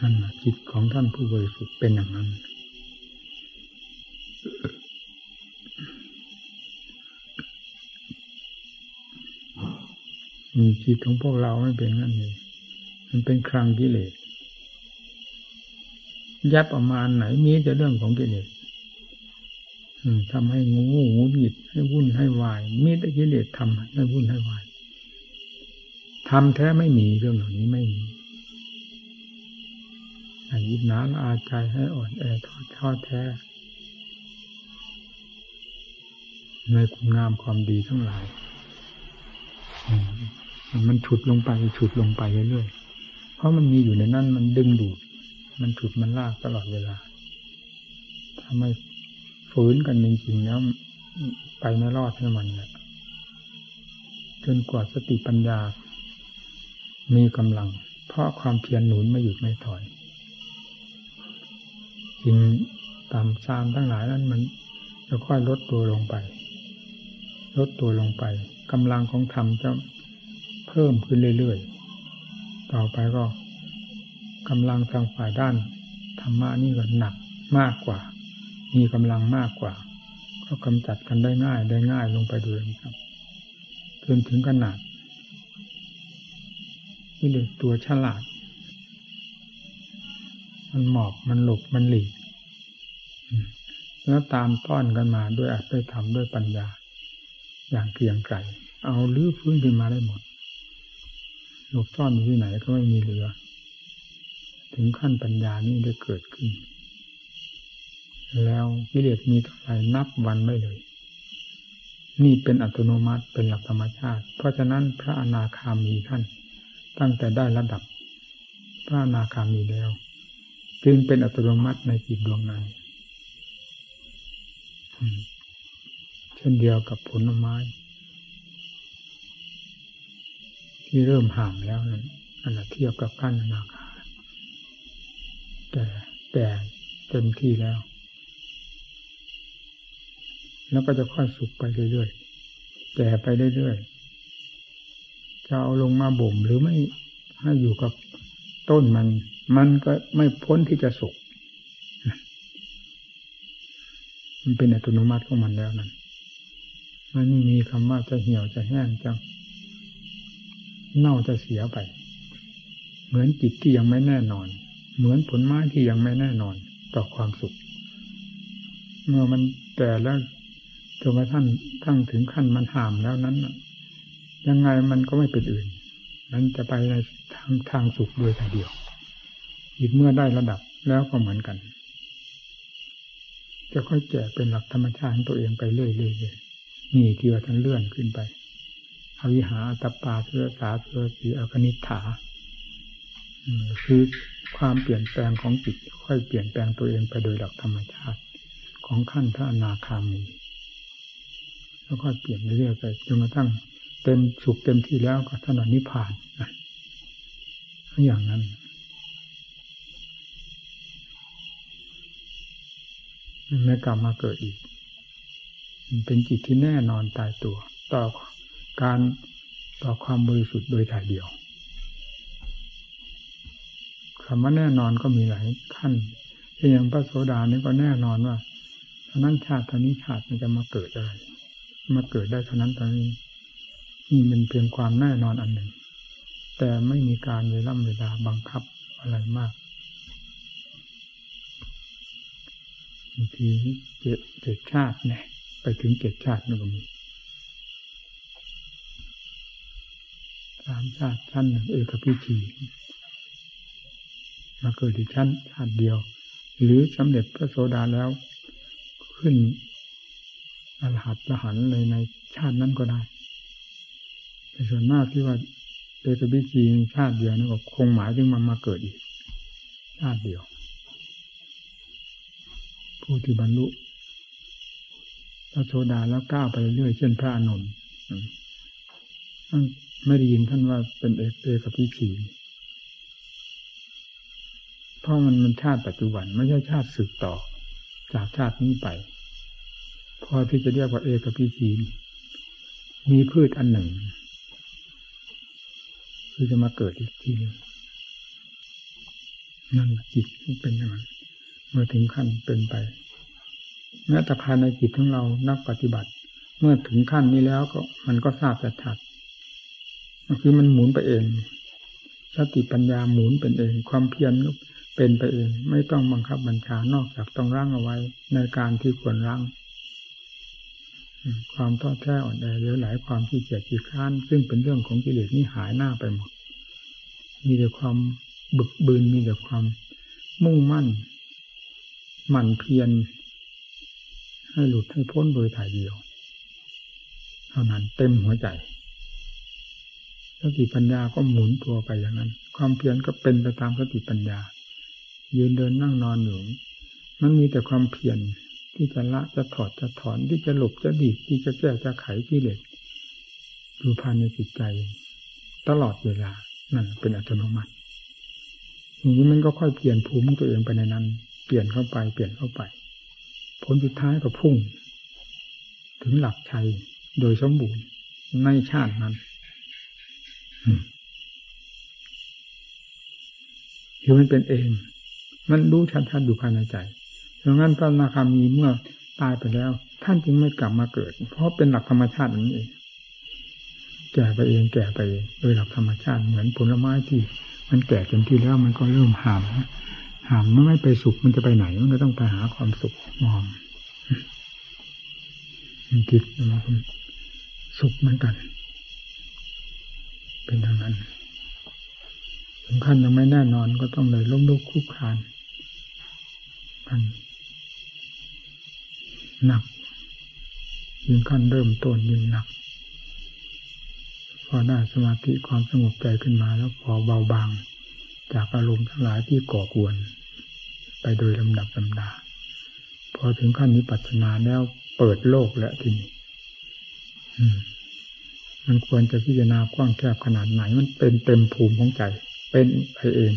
นั่นจิตของท่านผู้บริสุทธิ์เป็นอย่างนั้น จิตของพวกเราไม่เป็นนั่นเองมันเป็นครังกิเลสยับออกมาไหนมีแต่เรื่องของกิเลสทำให้งูงูหิดให้วุ่นให้วาย มีแต่กิเลสทำให้วุ่นให้วายทำแท้ไม่มีเรื่องเหล่านี้ไม่มีให้ยิบนาละอาใจให้อ่อนแอทอดทอดแท้ ในคุณงามความดีทั้งหลาย มันฉุดลงไปฉุดลงไปเรื่อยๆ เพราะมันมีอยู่ในนั้นมันดึงดูด มันฉุดมันลากตลอดเวลา ถ้าไม่ฝืนกันจริงๆแล้วไปไม่รอดให้มันแหละจนกว่าสติปัญญา มีกำลัง เพราะความเพียรหนุนไม่หยุดไม่ถอยจริงตามซามทั้งหลายนั้นมันจะค่อยลดตัวลงไป ลดตัวลงไปกำลังของธรรมจะ พิ่มขึ้นเรื่อยๆ ต่อไปก็กำลังทางฝ่ายด้านธรรมะนี่ก็หนักมากกว่า มีกำลังมากกว่า ก็กำจัดกันได้ง่ายได้ง่ายลงไปด้วยครับจนถึงขนาดนี่เด็กตัวฉลาด มันหมอบมันหลบมันหลีกแล้วตามต้อนกันมาด้วยอัตด้วยธรรมด้วยปัญญา อย่างเกรียงไกรเอาลื้อฟื้นขึ้นมาได้หมด หลบซ่อนอยู่ที่ไหนก็ไม่มีเหลือ ถึงขั้นปัญญานี้ได้เกิดขึ้น แล้วกิเลสมีเท่าไรนับวันไม่เลย นี่เป็นอัตโนมัติเป็นหลักธรรมชาติ เพราะฉะนั้นพระอนาคามีท่าน ตั้งแต่ได้ระดับ พระอนาคามีแล้ว จึงเป็นอัตโนมัติในจิตดวงนั้นเช่นเดียวกับผลไม้ ที่เริ่มห่างแล้วนั่นนั่นเทียบกับขั้นอนาคาแต่แต่เต็มที่แล้ว แล้วก็จะค่อยสุกไปเรื่อยๆแก่ไปเรื่อยๆจะเอาลงมาบ่มหรือไม่ให้อยู่กับต้นมัน มันก็ไม่พ้นที่จะสุกมันเป็นอัตโนมัติของมันแล้วนั่นมันไม่มีคำว่าจะเหี่ยวจะแห้งจะ เน่าจะเสียไป เหมือนจิตที่ยังไม่แน่นอน เหมือนผลไม้ที่ยังไม่แน่นอนต่อความสุข เมื่อมันแต่แล้วจนกระทั่งทั้งถึงขั้นมันห่ามแล้วนั้นยังไงมันก็ไม่เป็นอื่น นั้นจะไปในทางทางสุขโดยแต่เดียว อีกเมื่อได้ระดับแล้วก็เหมือนกัน จะค่อยแก่เป็นหลักธรรมชาติของตัวเองไปเรื่อยๆนี่ที่ว่าท่านเลื่อนขึ้นไป อวิหาตปาเพื่อสาเพื่อสีอคณิฐาคือความเปลี่ยนแปลงของจิตค่อยเปลี่ยนแปลงตัวเองไปโดยหลักธรรมชาติ ของขั้นพระอนาคามี แล้วก็เปลี่ยนเรื่อยไปจนกระทั่งเต็มสุขเต็มที่แล้วก็ท่านนิพพานนะอย่างนั้นไม่กลับมาเกิดอีก เป็นจิตที่แน่นอนตายตัว ต่อ การต่อความบริสุทธิ์โดยถ่ายเดียวคำว่าแน่นอนก็มีหลายขั้นเช่นอย่างพระโสดานี่ก็แน่นอนว่าเท่านั้นชาติเท่านี้ชาติมันจะมาเกิดอะไรมาเกิดได้เท่านั้นตอนนี้นี่มันเพียงความแน่นอนอันหนึ่ง แต่ไม่มีการเวลาเวลาบังคับอะไรมากบางทีเจ็ดเจ็ดชาติเนี่ยไปถึงเจ็ดชาตินั่นก็มี สามชาติชั้นหนึ่งเอกพิธีมาเกิดที่ชั้นชาติเดียว หรือสำเร็จพระโสดาแล้ว ขึ้นอรหัตละหันเลยในชาตินั้นก็ได้แต่ส่วนมากที่ว่าเอกพิธีชาติเดียวนี่ก็คงหมายถึงมามาเกิดอีก ชาติเดียว ผู้ที่บรรลุพระโสดาแล้วก้าวไปเรื่อยเช่นพระอนุน ไม่ได้ยินท่านว่าเป็นเอกเอกพิชีเพราะมันมันชาติปัจจุบันไม่ใช่ชาติสืบต่อ จากชาตินี้ไป พอที่จะเรียกว่าเอกพิชีมีพืชอันหนึ่งคือจะมาเกิดอีกทีนึงนั่นจิตเป็นอย่างนั้นเมื่อถึงขั้นเป็นไปแม้แต่ภายในจิตของเรานักปฏิบัติ เมื่อถึงขั้นนี้แล้วก็มันก็ทราบชัด คือมันหมุนไปเองสติปัญญาหมุนเป็นเอง ความเพียรก็เป็นไปเอง ไม่ต้องบังคับบัญชานอกจากต้องร่างเอาไว้ ในการที่ควรร่างความท้อแท้อ่อนแอเลี้ยวไหลความขี้เกียจขี้ค้าน ซึ่งเป็นเรื่องของกิเลสนี่หายหน้าไปหมด มีแต่ความบึกบืนมีแต่ความมุ่งมั่น หมั่นเพียรให้หลุดให้พ้นโดยถ่ายเดียว เท่านั้นเต็มหัวใจ สติปัญญาก็หมุนตัวไปอย่างนั้น ความเพียรก็เป็นไปตามสติปัญญา ยืนเดินนั่งนอนอยู่มันมีแต่ความเพียรที่จะละจะถอดจะถอนที่จะหลบจะดีที่จะแก้จะไขที่เล็กดูภายในจิตใจ ตลอดเวลานั่นเป็นอัตโนมัติอย่างนี้มันก็ค่อยเปลี่ยนภูมิตัวเองไปในนั้น เปลี่ยนเข้าไปเปลี่ยนเข้าไป ผลสุดท้ายก็พุ่ง ถึงหลักชัยโดยสมบูรณ์ในชาตินั้น คือมันเป็นเอง มันรู้ชัดๆอยู่ภายในใจดังนั้นพระนาคามีเมื่อตายไปแล้ว ท่านจึงไม่กลับมาเกิด เพราะเป็นหลักธรรมชาตินี้เองแก่ไปเองแก่ไปเองโดยหลักธรรมชาติเหมือนผลไม้ที่ มันแก่จนที่แล้วมันก็เริ่มหามหามมันไม่ไปสุขมันจะไปไหนมันก็ต้องไปหาความสุขมองจิตมันสุขเหมือนกัน เป็นทางนั้นถึงขั้นยังไม่แน่นอนก็ต้องเลยล้มลุกคุกคานกันหนักยิ่งขั้นเริ่มต้นยิ่งหนัก พอได้สมาธิความสงบใจขึ้นมาแล้วพอเบาบาง จากอารมณ์ทั้งหลายที่ก่อกวน ไปโดยลำดับลำดา พอถึงขั้นนี้ปัจนาแล้วเปิดโลกแล้วทีนี้มั มันควรจะพิจารณากว้างแคบขนาดไหน มันเป็นเต็มภูมิของใจ เป็นไปเอง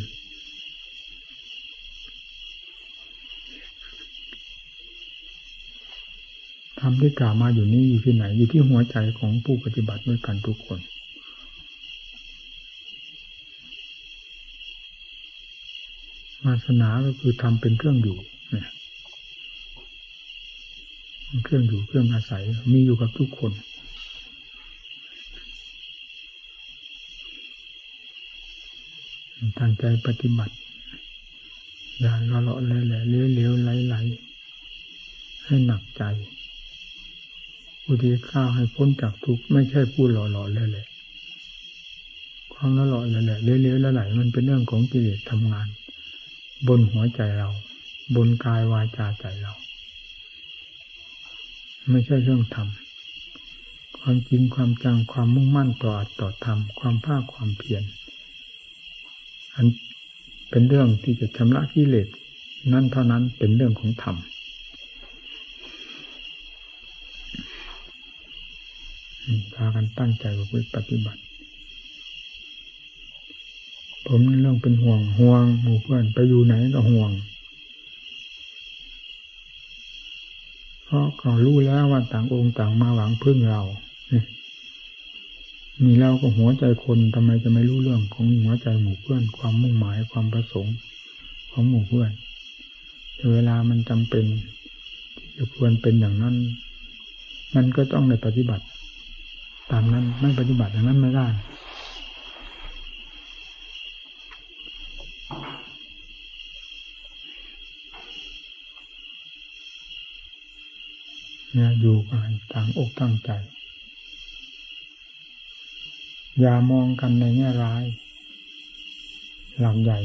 ทำที่กล่าวมาอยู่นี้อยู่ที่ไหน อยู่ที่หัวใจของผู้ปฏิบัติด้วยกันทุกคนวาสนาก็คือทำเป็นเครื่องอยู่เนี่ยเครื่องอยู่เครื่องอาศัยมีอยู่กับทุกคน ตั้งใจปฏิบัติ อย่าละเลาะแหล่เลี้ยวเลี้ยวไหลไหลให้หนักใจผู้ที่ข้าวให้พ้นจากทุกข์ไม่ใช่ผู้หล่อหล่อเลยเลยความละหล่อเลยแหละเลี้ยวเลี้ยวไหลมันเป็นเรื่องของกิเลสทำงาน บนหัวใจเรา บนกายวาจาใจเรา ไม่ใช่เรื่องธรรมความจริงความจังความมุ่งมั่นต่อต่อธรรมความภาคความเพียร อันเป็นเรื่องที่จะชำระกิเลสนั่นเท่านั้นเป็นเรื่องของธรรมพากันตั้งใจปปฏิบัติ ผมเรื่องเป็นห่วงห่วงหมู่เพื่อนไปอยู่ไหนก็ห่วง เพราะเขารู้แล้วว่าต่างองค์ต่างมาหวังพึ่งเรา มีเราก็หัวใจคนทำไมจะไม่รู้เรื่องของหัวใจหมู่เพื่อน ความมุ่งหมายความประสงค์ของหมู่เพื่อนแต่เวลามันจำเป็นจะควรเป็นอย่างนั้น มันก็ต้องในปฏิบัติ ตามนั้นไม่ปฏิบัติอย่างนั้นไม่ได้เนี่ยอยู่กันต่างอกตั้งใจ อย่ามองกันในแง่ร้าย หลักใหญ่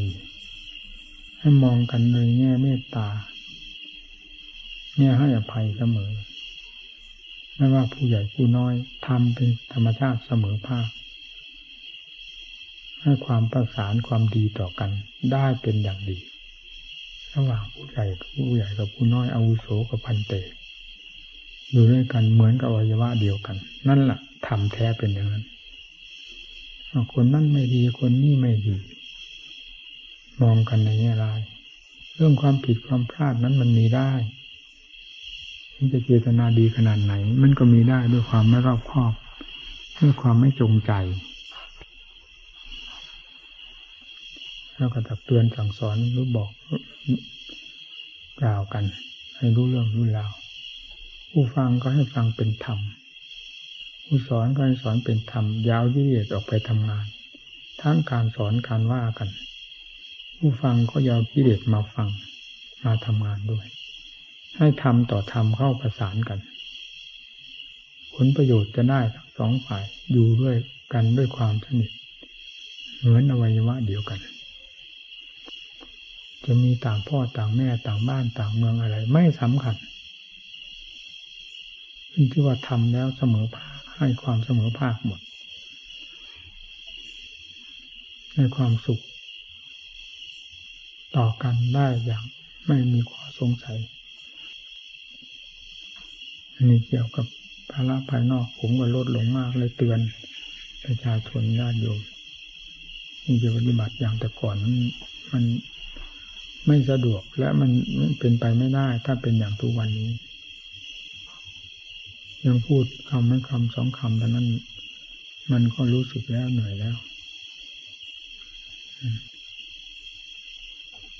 ให้มองกันในแง่เมตตาแง่ให้อภัยเสมอไม่ว่าผู้ใหญ่ผู้น้อยทำเป็นธรรมชาติเสมอภาคให้ความประสานความดีต่อกันได้เป็นอย่างดี ระหว่างผู้ใหญ่ผู้ใหญ่กับผู้น้อยอาวุโสกับพันเตอยู่ด้วยกันเหมือนกับอวัยวะเดียวกัน นั่นแหละทำแท้เป็นอย่างนั้น คนนั้นไม่ดีคนนี้ไม่ดี มองกันในแง่ร้ายเรื่องความผิดความพลาดนั้นมันมีได้ที่จะเจตนาดีขนาดไหน มันก็มีได้ด้วยความไม่รอบคอบด้วยความไม่จงใจแล้วก็ตักเตือนสั่งสอนรู้บอกกล่าวกัน ให้รู้เรื่องรู้ราวผู้ฟังก็ให้ฟังเป็นธรรม ผู้สอนก็ให้สอนเป็นธรรมยาวยืดออกไปทำงาน ทั้งการสอนการว่ากัน ผู้ฟังก็ยาวกิเลสมาฟังมาทำงานด้วย ให้ทำต่อทำเข้าประสานกัน ผลประโยชน์จะได้ทั้งสองฝ่ายอยู่ด้วยกันด้วยความสนิทเหมือนอวัยวะเดียวกัน จะมีต่างพ่อต่างแม่ต่างบ้านต่างเมืองอะไร ไม่สำคัญขึ้นที่ว่าทำแล้วเสมอภาค ให้ความเสมอภาคหมด ให้ความสุข ต่อกันได้อย่างไม่มีข้อสงสัยอันนี้เกี่ยวกับภาระภายนอกผมก็ลดลงมากเลยเตือนประชาชนญาติโยมนี่จะปฏิบัติอย่างแต่ก่อนมันไม่สะดวกและมันเป็นไปไม่ได้ ถ้าเป็นอย่างทุกวันนี้ ยังพูดคำไม่คำสองคำแต่นั้น มันก็รู้สึกแล้วเหนื่อยแล้ว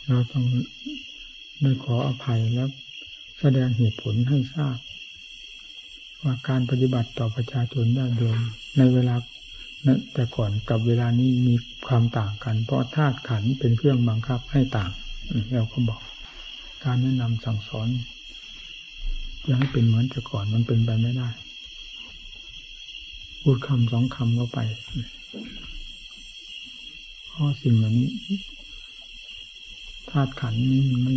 เราต้องได้ขออภัยแล้วแสดงเหตุผลให้ทราบ ว่าการปฏิบัติต่อประชาชนญาติโยมในเวลาแต่ก่อนกับเวลานี้มีความต่างกัน เพราะธาตุขันเป็นเครื่องบังคับให้ต่างเราก็บอก การแนะนำสั่งสอน จะให้เป็นเหมือนแต่ก่อนมันเป็นไปไม่ได้ พูดคำสองคำก็ไปเพราะสิ่งเหล่านี้ธาตุขันนี้มันไม่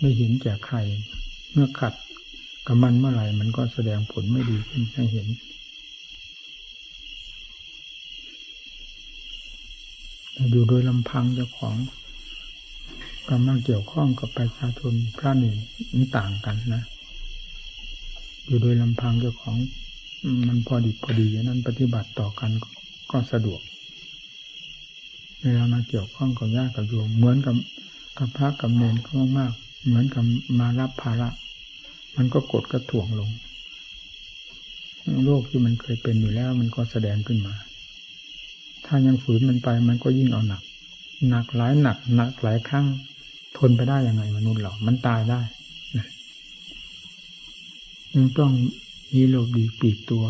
ไม่เห็นแก่ใคร เมื่อขัดกับมันเมื่อไหร่มันก็แสดงผลไม่ดีขึ้นให้เห็นอยู่โดยลำพังเจ้าของ กำลังเกี่ยวข้องกับประชาชนพระนี่มันต่างกันนะ อยู่โดยลำพังเจ้าของมันพอดีพอดีนั้นปฏิบัติต่อกันก็สะดวกเวลามาเกี่ยวข้องกับญาติกับโยมเหมือนกับกับพระกับเนรเขามากเหมือนกับมารับภาระ มันก็กดกระถ่วงลง โรคที่มันเคยเป็นอยู่แล้ว มันก็แสดงขึ้นมา ถ้ายังฝืนมันไปมันก็ยิ่งเอาหนัก หนักหลายหนัก หนักหลายครั้ง ทนไปได้ยังไงมนุษย์เรา มันตายได้ยังต้องมีโลกดีปีกตัว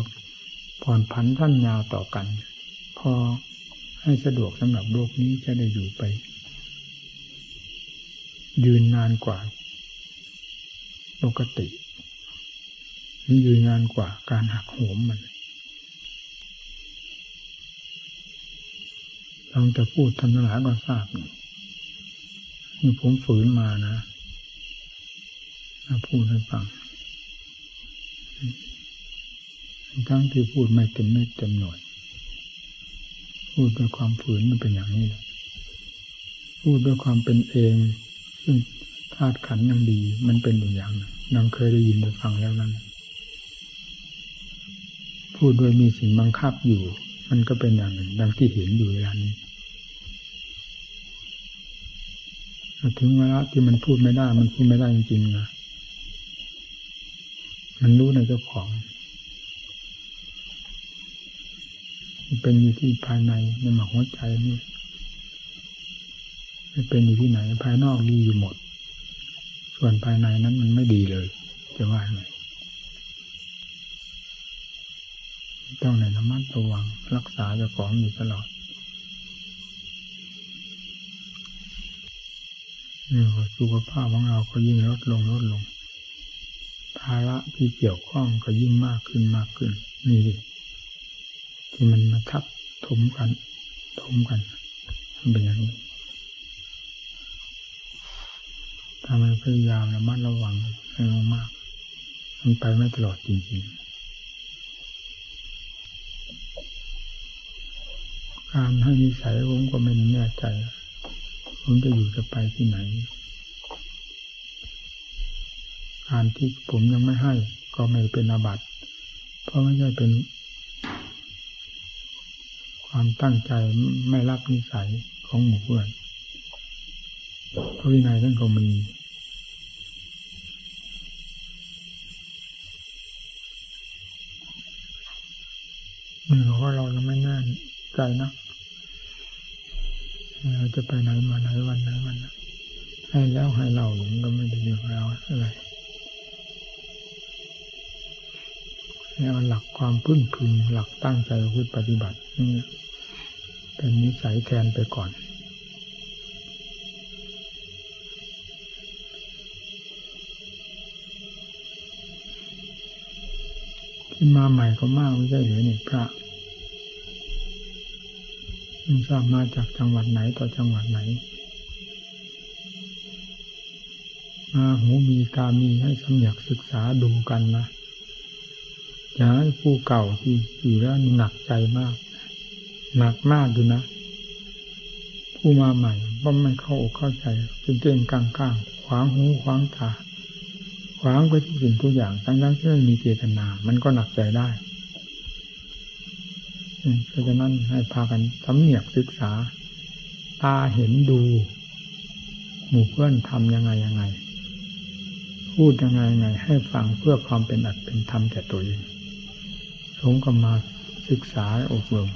ผ่อนผันท่านยาวต่อกัน พอให้สะดวกสำหรับโลกนี้จะได้อยู่ไป ยืนนานกว่าปกตินี่ยืนนานกว่าการหักโหมมันลองจะพูดทำนหลายก็ทราบนี่ นี่ผมฝืนมานะมาพูดให้ฟังทั้งที่พูดไม่เต็มไม่เต็มหน่วย พูดด้วยความฝืนมันเป็นอย่างนี้แหละพูดด้วยความเป็นเอง ซึ่งธาตุขันยังดี มันเป็นอยู่อย่างนังเคยได้ยินได้ฟังแล้วนั้น พูดโดยมีสิ่งบังคับอยู่ มันก็เป็นอย่างหนึ่ง ดังที่เห็นอยู่เวลานี้ ถึงเวลาที่มันพูดไม่ได้ มันพูดไม่ได้จริงๆนะมันรู้ในเจ้าของ มันเป็นอยู่ที่ภายในในหมอกหัวใจนี่ไม่เป็นอยู่ที่ไหน ภายนอกดีอยู่หมด ส่วนภายในนั้นมันไม่ดีเลย จะว่าไงต้องในระมัดระวังรักษาเจ้าของอยู่ตลอด สุขภาพของเราก็ยิ่งลดลงลดลง ภาระที่เกี่ยวข้องก็ยิ่งมากขึ้นมากขึ้น นี่ที่มันมาทับถมกันถมกันเป็นอย่างนี้ถ้ามันพยายามระมัดระวังให้มากมันไปไม่ตลอดจริงๆ การให้นิสัยผมก็ไม่แน่ใจ ผมจะอยู่จะไปที่ไหน การที่ผมยังไม่ให้ก็ไม่เป็นอาบัติ เพราะไม่ใช่เป็น ความตั้งใจไม่รับนิสัยของหมู่เพื่อนพระวินัยท่านก็มีเนี่เพราะเรายังไม่แน่ใจนะ เราจะไปไหนมาไหนวันไหนวันให้แล้วให้เรามันก็ไม่ได้อยู่เราอะไรเอาหลักความพื้นพึงหลักตั้งใจพุทธปฏิบัตินี่เป็นนิสัยแทนไปก่อน ที่มาใหม่ก็มากไม่ใช่หรือนี่พระ ไม่ทราบมาจากจังหวัดไหนต่อจังหวัดไหน มาหูมีตามีให้สำเนียกศึกษาดูกันนะอย่าให้ผู้เก่าที่อยู่แล้วหนักใจมาก หนักมากอยู่นะ ผู้มาใหม่ว่าไม่เข้าอกเข้าใจจนเก่งกลางกลางขวางหูขวางตาขวางไปทุกสิ่งทุกอย่างทั้งทั้งที่ไม่มีเจตนา มันก็หนักใจได้ เพราะฉะนั้นให้พากันสำเนียกศึกษา ตาเห็นดู หมู่เพื่อนทำยังไงยังไง พูดยังไงยังไง ให้ฟังเพื่อความเป็นอัตเป็นธรรมแก่ตัวเองสงก็มาศึกษาอบรม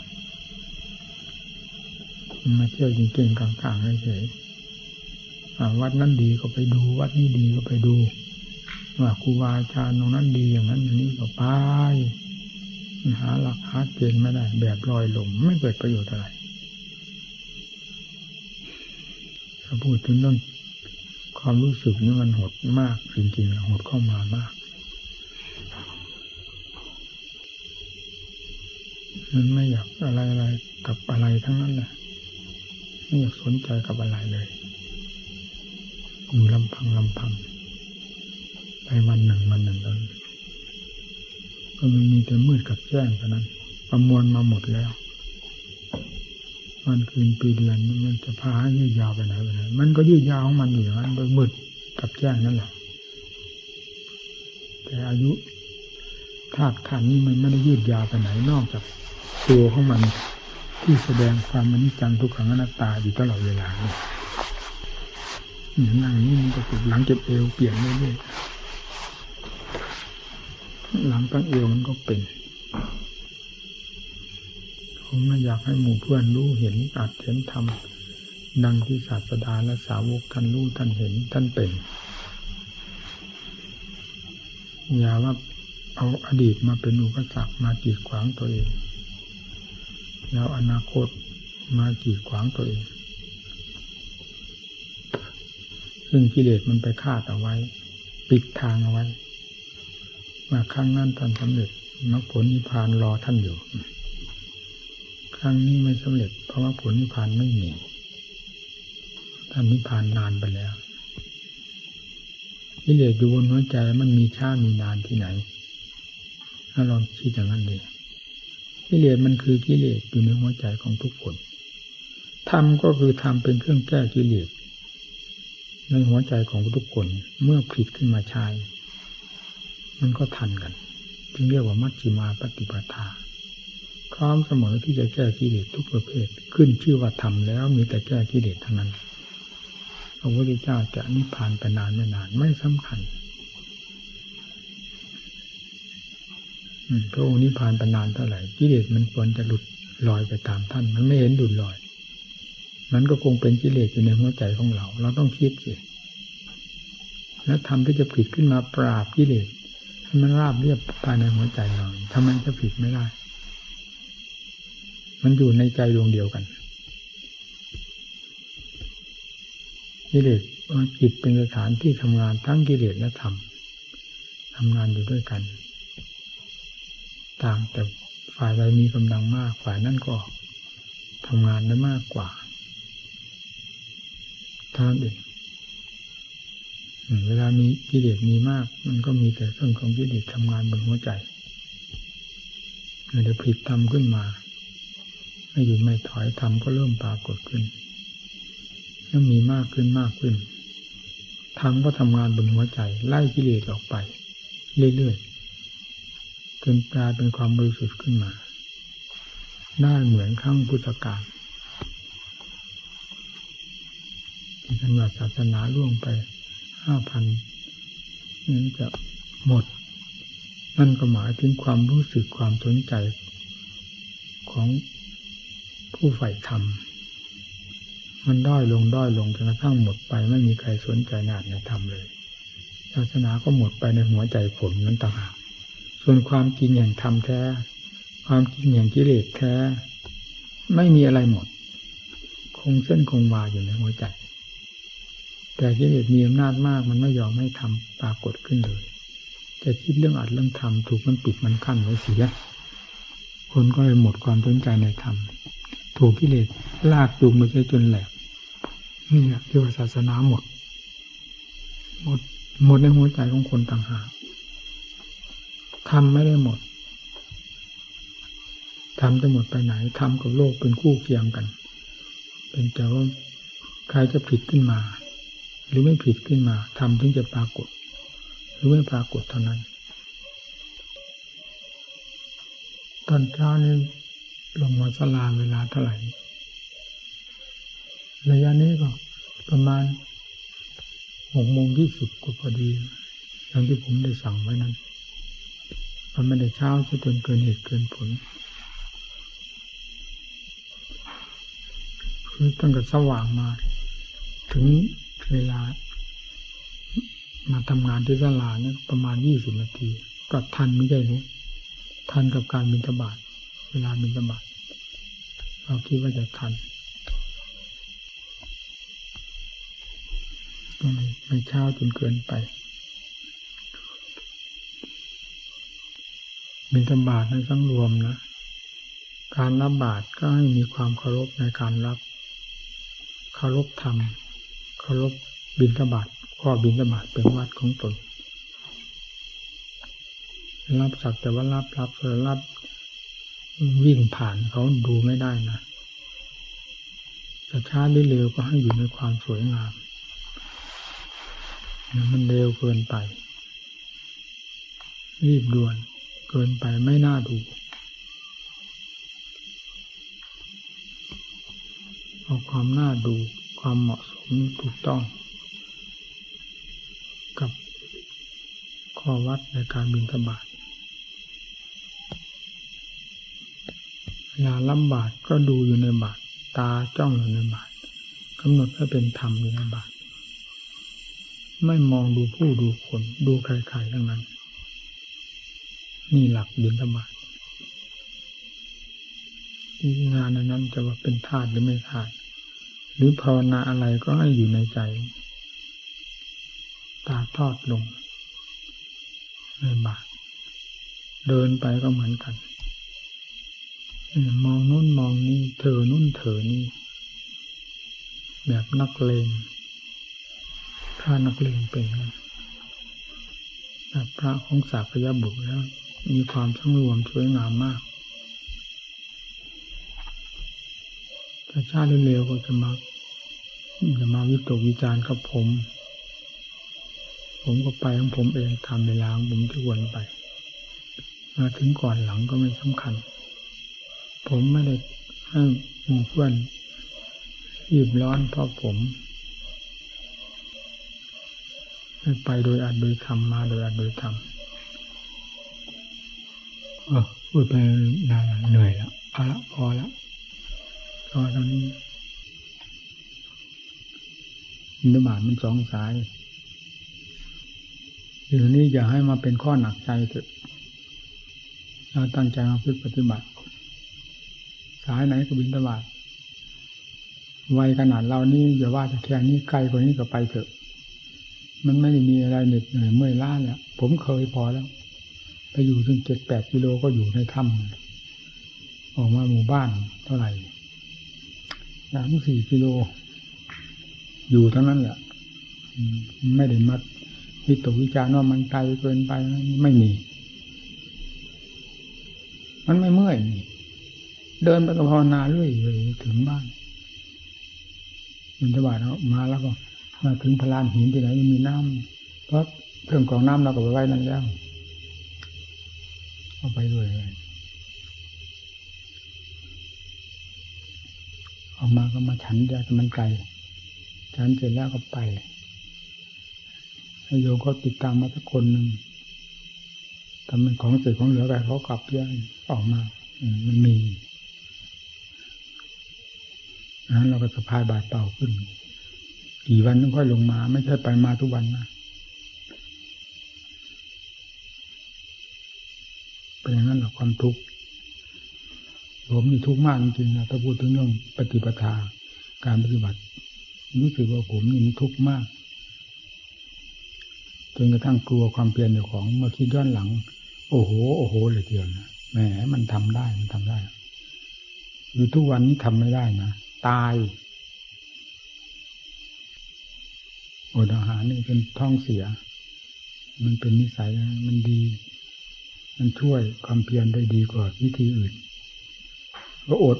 มาเที่ยวจริงๆกลางๆเฉยวัดนั้นดีก็ไปดู วัดนี้ดีก็ไปดูว่าครูบาอาจารย์ตรงนั้นดีอย่างนั้นอย่างนี้ก็ไป หาหลักหาเกณฑ์ไม่ได้ แบบลอยหลมไม่เกิดประโยชน์อะไรถ้าพูดถึงเรื่องความรู้สึกนี่มันหดมากจริงๆหดเข้ามามากมันไม่อยากอะไรอะไรกับอะไรทั้งนั้นแหละไม่อยากสนใจกับอะไรเลยอยู่ลำพังลำพังไปวันหนึ่งวันหนึ่งตอนก็ มันมีแต่มืดกับแจ้งเท่านั้น ประมวลมาหมดแล้ววันคืนปีเดือนมันจะพาให้ยืดยาวไปไหนไปไหนมันก็ยืดยาวของมันอยู่อย่างนั้นโดยมืดกับแจ้งนั่นแหละแต่อายุธาตุขันนี้มันไม่ได้ยืดยาวไปไหนนอกจากตัวของมันที่แสดงความมนิจังทุกขังอนัตตาอยู่ตลอดเวลาเนี่ยอย่งนี้มันก็หลังเก็บเอวเปลี่ยนเรื่อยๆ หลังตั้งเอวมันก็เป็นผมไม่อยากให้หมู่เพื่อนรู้เห็นอาจเห็นธรรมดังที่ศาสดาและสาวกท่านรู้ท่านเห็นท่านเป็นอย่าว่าเอาอดีตมาเป็นอุปสรรคมากีดขวางตัวเองแล้วอนาคตมากีดขวางตัวเอง ซึ่งกิเลสมันไปคาดเอาไว้ ปิดทางเอาไว้ มาครั้งนั้นท่านสำเร็จมรรคผลนิพพานรอท่านอยู่ ครั้งนี้ไม่สำเร็จ เพราะว่าผลนิพพานไม่มีท่านนิพพานนานไปแล้วกิเลสอยู่บนหัวใจมันมีช้ามีนานที่ไหน ถ้าลองคิดอย่างนั้นเลยกิเลสมันคือกิเลสอยู่ในหัวใจของทุกคนธรรมก็คือธรรมเป็นเครื่องแก้กิเลสในหัวใจของทุกคนเมื่อผิดขึ้นมาใช้ มันก็ทันกัน จึงเรียกว่ามัชฌิมาปฏิปทา พร้อมเสมอที่จะแก้กิเลสทุกประเภท ขึ้นชื่อว่าทำแล้วมีแต่แก้กิเลสเทั้งนั้นพระพุทธเจ้าจะนิพพานไปนานไม่นานไม่สำคัญพระองค์นิพพานไปนานเท่าไหร่กิเลสมันควรจะหลุดลอยไปตามท่าน มันไม่เห็นหลุดลอย มันก็คงเป็นกิเลสอยู่ในหัวใจของเรา เราต้องคิดสิแล้วทำที่จะผิดขึ้นมาปราบกิเลส มันราบเรียบภายในหัวใจเราทำไมจะผิดไม่ได้ มันอยู่ในใจดวงเดียวกันกิเลสจิตเป็นสถานที่ทำงานทั้งกิเลสและธรรมทำงานอยู่ด้วยกัน ต่างแต่ฝ่ายใดมีกำลังมากฝ่ายนั้นก็ทำงานได้มากกว่าท่านเอง เวลามีกิเลสมีมาก มันก็มีแต่เรื่องของกิเลสทำงานบนหัวใจเดี๋ยวผิดทำขึ้นมาไม่หยุดไม่ถอยทำก็เริ่มปรากฏขึ้นแล้วมีมากขึ้นมากขึ้นธรรมก็ทำงานบนหัวใจ ไล่กิเลสออกไป เรื่อยๆจนกลายเป็นความบริสุทธิ์ขึ้นมาได้เหมือนครั้งพุทธกาลที่ท่านว่าศาสนาล่วงไป ห้าพันนั้นจะหมด นั่นก็หมายถึงความรู้สึกความสนใจของผู้ใฝ่ธรรม มันด้อยลงด้อยลงจนกระทั่งหมดไปไม่มีใครสนใจนานในธรรมเลยศาสนาก็หมดไปในหัวใจผมนั้นต่างหากส่วนความจริงอย่างธรรมแท้ ความจริงอย่างกิเลสแท้ ไม่มีอะไรหมด คงเส้นคงวาอยู่ในหัวใจ แต่กิเลสมีอำนาจมาก มันไม่ยอมให้ทำปรากฏขึ้นเลยจะคิดเรื่องอัดเรื่องทำถูกมันปิดมันขั้นไว้เสียคนก็เลยหมดความสนใจในธรรมถูกกิเลสลากจูงไปจนแหลกนี่แหละที่ว่าศาสนาหมด หมด หมดในหัวใจของคนต่างหากธรรมไม่ได้หมดธรรมจะหมดไปไหนธรรมกับโลกเป็นคู่เคียงกัน เป็นแต่ว่าใครจะผิดขึ้นมา หรือไม่ผิดขึ้นมาธรรมถึงจะปรากฏ หรือไม่ปรากฏเท่านั้น ตอนเช้านี้ลงมาสลาเวลาเท่าไหร่ระยะนี้ก็ประมาณหกโมงยี่สิบก็พอดีอย่างที่ผมได้สั่งไว้นั้นมันไม่ได้เช้าจนเกินเหตุเกินผลคือตั้งแต่สว่างมา ถึง เวลา มาทำงานที่สลาเนี่ยประมาณยี่สิบนาทีก็ทันไม่ได้เลยทันกับการบินทบาทเวลาบินทบาทเราคิดว่าจะทันก็ไม่ไม่เช้าจนเกินไปบินทบาทนั้นทั้งรวมนะการรับบาตรก็ให้มีความเคารพในการรับเคารพธรรมารพบินทบาทข้อบินทบาทเป็นวัดของตน รับสักแต่ว่ารับรับเออรับวิ่งผ่านเขาดูไม่ได้นะจะช้าหรือเร็วก็ให้อยู่ในความสวยงาม มันเร็วเกินไป รีบด่วนเกินไปไม่น่าดูเอาความน่าดู ความเหมาะสมถูกต้อง กับข้อวัดในการบินทบาทลาลำบากก็ดูอยู่ในบาทตาจ้องอยู่ในบาทกำหนดให้เป็นธรรมอยู่ในบาทไม่มองดูผู้ดูคนดูใครๆทั้งนั้น นี่หลักบินธบาตงานนั้นจะว่าเป็นธาตุหรือไม่ธาตุ หรือภาวนาอะไรก็ให้อยู่ในใจ ตาทอดลงในบาทเดินไปก็เหมือนกัน มองนู้นมองนี่เธอนู้นเธอนี่ แบบนักเลงถ้านักเลงเป็นแบบพระของสากยบุตรแล้ว มีความทั้งรวมสวยงามมากาชาติเร็วก็จะมาจะมาวิตกวิจารณ์กับผม ผมก็ไปของผมเองทำเวลาของผมที่วนไป มาถึงก่อนหลังก็ไม่สำคัญ ผมไม่ได้ให้หมู่เพื่อนรีบร้อนเพราะผมไปโดยอัดโดยทำมาโดยอัดโดยทำเออพูดไปนานเหนื่อยแล้วเอาละพอแล้ว พอตอนนี้อินทบาทมันสองสายเดี๋ยวนี้อย่าให้มาเป็นข้อหนักใจเถอะเราตั้งใจมาพึ่งปฏิบัติ สายไหนก็บินตบาดวัยขนาดเรานี่อย่าว่าแต่แค่นี้ไกลกว่านี้ก็ไปเถอะ มันไม่ได้มีอะไรเหน็ดเหนื่อยเมื่อยล้าเนี่ยผมเคยพอแล้ว ไปอยู่ถึงเจ็ดแปดกิโลก็อยู่ในถ้ำออกมาหมู่บ้านเท่าไหร่ สามสี่กิโล อยู่ทั้งนั้นแหละไม่ได้มัดวิตกวิจารณ์ว่ามันไกลเกินไปไม่มี มันไม่เมื่อยนี่เดินไปกับภาวนาเรื่อยไปถึงบ้านมินทบาทมาแล้วก็มาถึงพลานหินที่ไหนไม่มีน้ำเพราะเครื่องกรองน้ำเราก็ไปไว้นั่นแล้วเอาไปด้วยเลย ออกมาก็มาฉันเดียวมันไกลฉันเสร็จแล้วก็ไปโยมเขาติดตามมาสักคนหนึ่งทำเป็นของเสร็จของเหลือไปเขากลับเรื่อออกมามันมีนั้นเราก็สะพายบาดเปล่าขึ้น กี่วันต้องค่อยลงมา ไม่ใช่ไปมาทุกวันนะเป็นอย่างนั้นหรอความทุกข์ ผมมีทุกข์มากจริงๆนะถ้าพูดถึงเรื่องปฏิปทาการปฏิบัติ รู้สึกว่าผมนี่มันทุกข์มากจนกระทั่งกลัวความเปลี่ยนของเมื่อคิดย้อนหลัง โอ้โห โอ้โหเลยเดียวนะแหมมันทำได้มันทำได้อยู่ทุกวันนี้ทำไม่ได้นะตายอดอาหารนี่เป็นท้องเสีย มันเป็นนิสัยมันดี มันช่วยความเพียรได้ดีกว่าวิธีอื่น ก็อด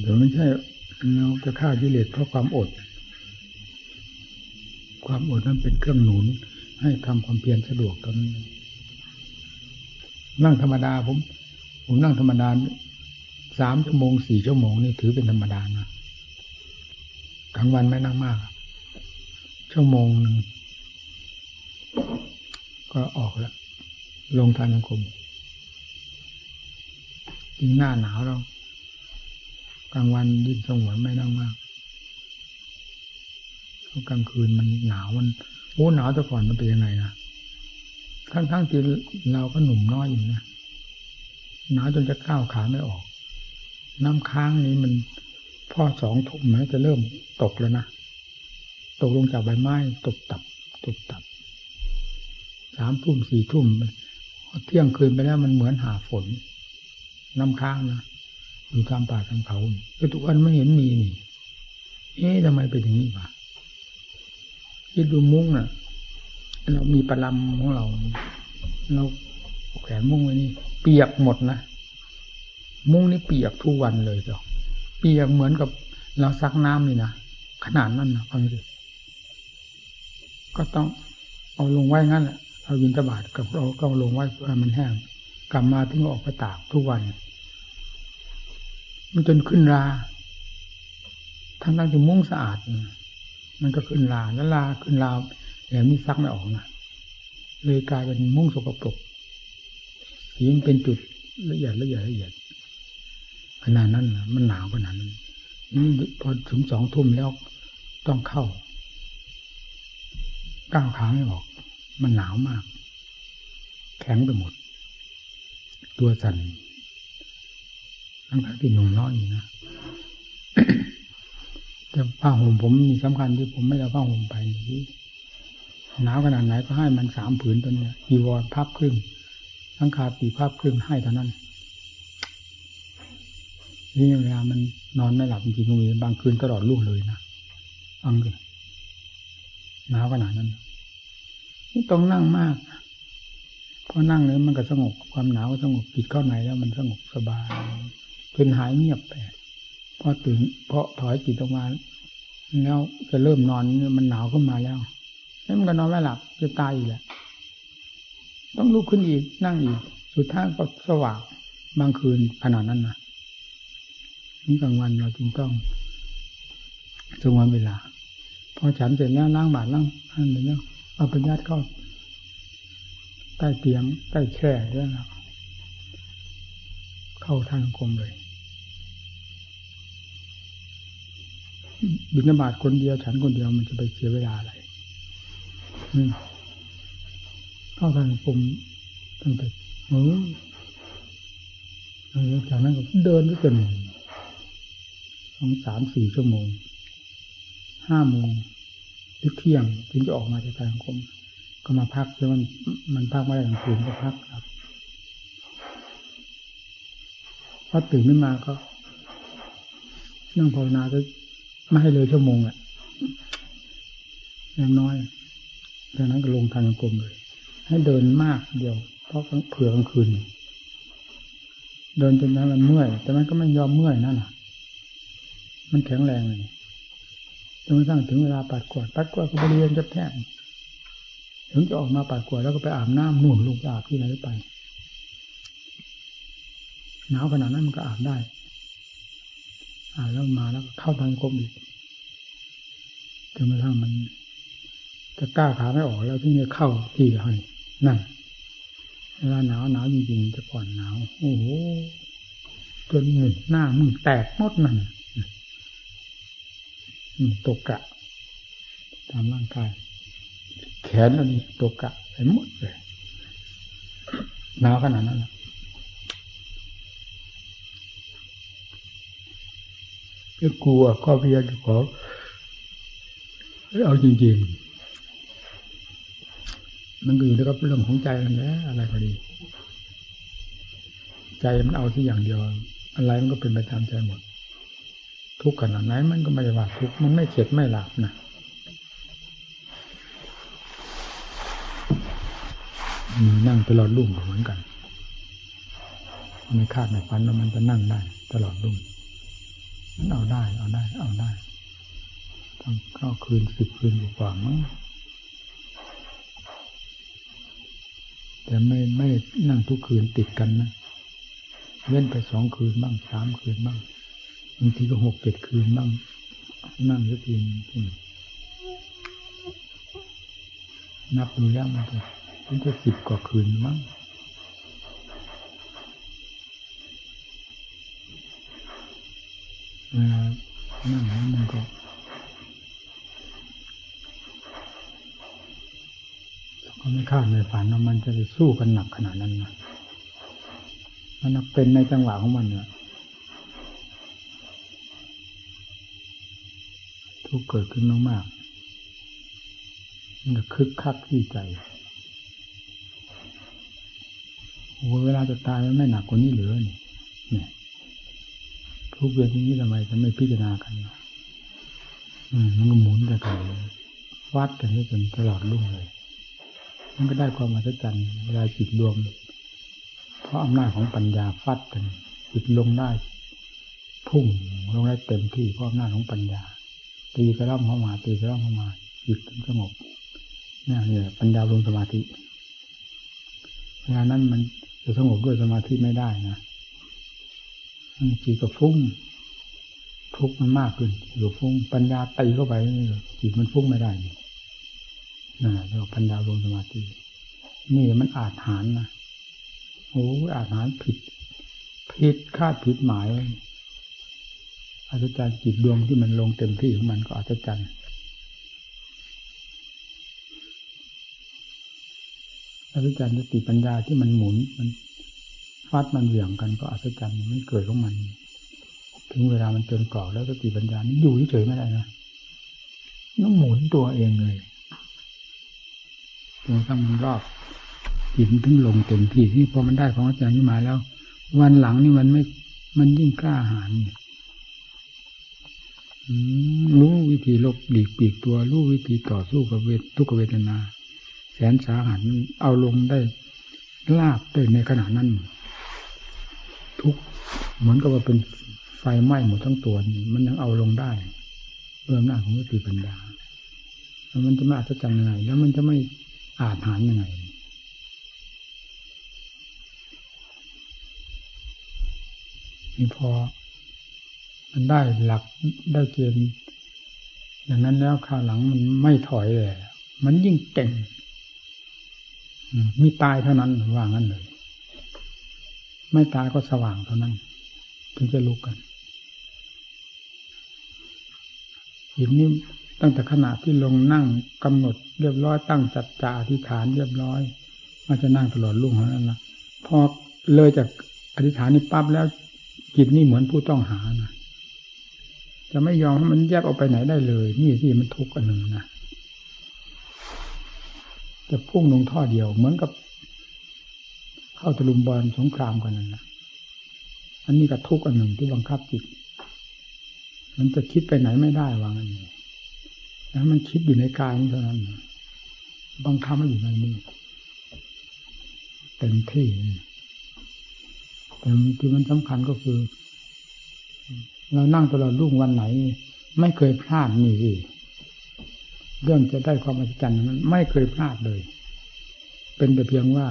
เดี๋ยวไม่ใช่เราจะฆ่ากิเลสเพราะความอด ความอดนั้นเป็นเครื่องหนุน ให้ทำความเพียรสะดวกตอนนั้นนั่งธรรมดาผม ผมนั่งธรรมดาสามชั่วโมงสี่ชั่วโมงนี่ถือเป็นธรรมดานะทั้งวันไม่นั่งมาก ชั่วโมงหนึ่งก็ออกแล้ว ลงทานยังคมจริงหน้าหนาวเรา กลางวันยิ่งสงวนไม่นั่งมากเพราะกลางคืนมันหนาวมันโอ้หนาวแต่ก่อนมันเป็นยังไงนะทั้งทั้งที่เราก็หนุ่มน้อยอยู่นะหนาวจนจะก้าวขาไม่ออก น้ำค้างนี้มันพ่อสองทุ่มไหมจะเริ่มตกแล้วนะตกลงจากใบไม้ตกตับตกตับสามทุ่มสี่ทุ่มเที่ยงคืนไปแล้วมันเหมือนหาฝน น้ำค้างนะ อยู่ตามป่าตามเขาแต่ทุกวันไม่เห็นมีนี่ เอ๊ะทำไมเป็นอย่างนี้วะคิดดูมุ้งน่ะ เรามีประลำของเรา เราแขวนมุ้งไว้นี่ เปียกหมดนะมุ้งนี่เปียกทุกวันเลยจ้ะเปียกเหมือนกับเราซักน้ำนี่นะขนาดนั้นนะฟังดิก็ต้องเอาลงไว้งั้นแหละเอาวินตบาทกับเราก็ลงไว้เพื่อมันแห้งกลับมาถึงออกไปตากทุกวัน มันจนขึ้นราทั้งทั้งที่มุ้งสะอาด มันก็ขึ้นราแล้วลาขึ้นราแต่มีซักไม่ออกนะเลยกลายเป็นมุ้งสกปรกสีมันเป็นจุดละเอียดละเอียดละเอียดขนาดนั้นนะมันหนาวขนาดนั้นนี่พอถึงสองทุ่มแล้วต้องเข้าก้าวขาไม่ออก มันหนาวมาก แข็งไปหมด ตัวสั่น ทั้งที่หนุ่มน้อยนะแต่ผ้าห่มผมมีสำคัญที่ผมไม่เอาผ้าห่มไปนี่หนาวขนาดไหนก็ให้มันสามผืนตัวเนี้ยอีวอนพับครึ่งทั้งคาปีพับครึ่งให้เท่านั้นนี่เวลามันนอนไม่หลับจริงๆมีบางคืนตลอดลูกเลยนะฟังเลยหนาวขนาดนั้น นี่ต้องนั่งมากพอนั่งเลยมันก็สงบความหนาวสงบปิดเข้าในแล้วมันสงบสบาย จนหายเงียบไปพอตื่นเพราะถอยจิตออกมาแล้วจะเริ่มนอนมันหนาวขึ้นมาแล้วนี่มันก็นอนไม่หลับจะตายอีกแหละต้องลุกขึ้นอีกนั่งอีก สุดท้ายก็สว่างบางคืนขนาดนั้นนะนี่กลางวันเราจึงต้องจงวันเวลา พอฉันเสร็จแล้วล้างบาตรล้างอันนี้แล้วเอาไปยัดเข้าใต้เตียงใต้แคร่แล้วเข้าทางกรมเลย บิณฑบาตคนเดียว ฉันคนเดียวมันจะไปเสียเวลาอะไรเข้าทางกรมตั้งแต่เออจากนั้นก็เดินด้วยกันสองสามสี่ชั่วโมง ห้าโมงหรือเที่ยงถึงจะออกมาจากทางกรมก็มาพักแล้วมันมันพักไม่ได้กลางคืนก็พักครับพอตื่นขึ้นมาก็นั่งภาวนาก็ ไม่ให้เลยชั่วโมงอะอย่างน้อยดังนั้นก็ลงทางกลมเลย ให้เดินมากเดียว เพราะเผื่อกลางคืน เดินจนนั้นมันเมื่อย แต่มันก็ไม่ยอมเมื่อยนั่นแหละมันแข็งแรงเลยจนกระทั่งถึงเวลาปัดกวาดปัดกวาดก็บริเวณจะแท่งถึงจะออกมาปัดกวาดแล้วก็ไปอาบน้ำนุ่นลูกอาบที่ไหนไปหนาวขนาดนั้นมันก็อาบได้ อาแล้วมาแล้วเข้าทางกรมอีกจนกระทั่งมัน จะกล้าขาไม่ออกแล้วที่จะเข้าที่ให้นั่นเวลาหนาวหนาวจริงๆจะก่อนหนาวโอ้โหจนหนึ่งหน้ามึงแตกมดนั่นตกกะตามร่างกาย แขนแล้วนี่ตกกะไปหมดเลยหนาวขนาดนั้น ก็กลัวก็พยายามขอเอาจริงๆ มันก็อยู่แล้วก็เรื่องของใจนั่นแหละอะไรก็ดี ใจมันเอาที่อย่างเดียว อะไรมันก็เป็นไปตามใจหมด ทุกข์ขนาดไหนมันก็ไม่ได้ว่าทุกข์มันไม่เข็ดไม่หลับนะมีนั่งตลอดรุ่งเหมือนกัน ไม่คาดไม่ฝันว่ามันจะนั่งได้ ตลอดรุ่ง มันเอาได้ เอาได้ เอาได้ต้งเข้าคืนสิบคืนกว่ามั้งแต่ไม่ไม่นั่งทุกคืนติดกันนะเว้นไปสองคืนบ้างสามคืนบ้างบางทีก็หกเจ็ดคืนบ้าง นั่งสักทีนับดูแล้วมันจะมันจะสิบกว่าคืนมั้ง เวลานั่งแล้วมันก็ก็ไม่คาดไม่ฝันว่ามันจะไปสู้กันหนักขนาดนั้นนะมันเป็นในจังหวะของมันเนี่ยทุกเกิดขึ้นมากๆมันก็คึกคักที่ใจโอ้เวลาจะตายมันไม่หนักกว่านี้เหลือนี่เนี่ย ทุกเวทีนี้ทำไมจะไม่พิจารณากันอืมมันก็หมุนแต่ไกลวัดกันให้จนตลอดรุ่งเลย มันก็ได้ความมหัศจรรย์เวลาจิตรวม เพราะอำนาจของปัญญาฟัดกันจิตลงได้พุ่งลงได้เต็มที่เพราะอำนาจของปัญญา ตีกระร่ำเข้ามาตีกระร่ำเข้ามาจิตสงบนี่เนี่ยปัญญาลงสมาธิเวลานั้นมันจะสงบด้วยสมาธิไม่ได้นะ จิตก็ฟุ้งทุกข์มันมากขึ้นอยู่ฟุ้งปัญญาตีเข้าไปจิตมันฟุ้งไม่ได้นี่นั่นเราปัญญารวมสมาธินี่มันอาจหารนะโอ้อาจหารผิด ผิดคาดผิดหมายอาจารย์จิตดวงที่มันลงเต็มที่ของมันก็อาจารย์อาจารย์สติปัญญาที่มันหมุนมัน ฟัดมันเหวี่ยงกันก็อัศจรรย์มันเกิดของมัน ถึงเวลามันจนกรอบแล้วสติปัญญานี่อยู่เฉยไม่ได้นะต้องหมุนตัวเองเลยจนถ้ามันรอบจิตถึงลงเต็มที่ที่พอมันได้ของอาจารย์นี้มาแล้ว วันหลังนี่มันไม่ มันยิ่งกล้าหาญรู้วิธีลบหลีกปีกตัว รู้วิธีต่อสู้กับเวททุกเวทนา แสนสาหัสเอาลงได้ลาบได้ในขณะนั้น ทุกเหมือนกับว่าเป็นไฟไหม้หมดทั้งตัวนี่มันยังเอาลงได้เรื่องหน้าของสติปัญญาแล้วมันจะไม่อัศจรรย์ยังไง แล้วมันจะไม่อาจหารยังไงนี่พอ มันได้หลักได้เกณฑ์อย่างนั้นแล้วคราวหลังมันไม่ถอยเลย มันยิ่งเก่ง มีตายเท่านั้นว่างั้นเลย ไม่ตายก็สว่างเท่านั้น ถึงจะลุกกันหินนี้ตั้งแต่ขณะที่ลงนั่งกำหนดเรียบร้อยตั้งจัดจ่าอธิษฐานเรียบร้อยมาจะนั่งตลอดรุ่งเท่านั้นละพอเลยจากอธิษฐานนี้ปั๊บแล้วจิตนี่เหมือนผู้ต้องหานะจะไม่ยอมให้มันแยกออกไปไหนได้เลย นี่ที่มันทุกข์อันหนึ่งนะจะพุ่งลงท่อเดียวเหมือนกับ เข้าตะลุมบอลสงครามกันนั่นนะอันนี้ก็ทุกข์อันหนึ่งที่บังคับจิต มันจะคิดไปไหนไม่ได้วางันนี้แล้วมันคิดอยู่ในกายนี้เท่านั้นบังคับมันอยู่ในนี้เต็มที่แต่ที่มันสำคัญก็คือ เรานั่งตลอดรุ่งวันไหน ไม่เคยพลาดนี่สิเรื่องจะได้ความอัศจรรย์นั้น ไม่เคยพลาดเลย เป็นแต่เพียงว่า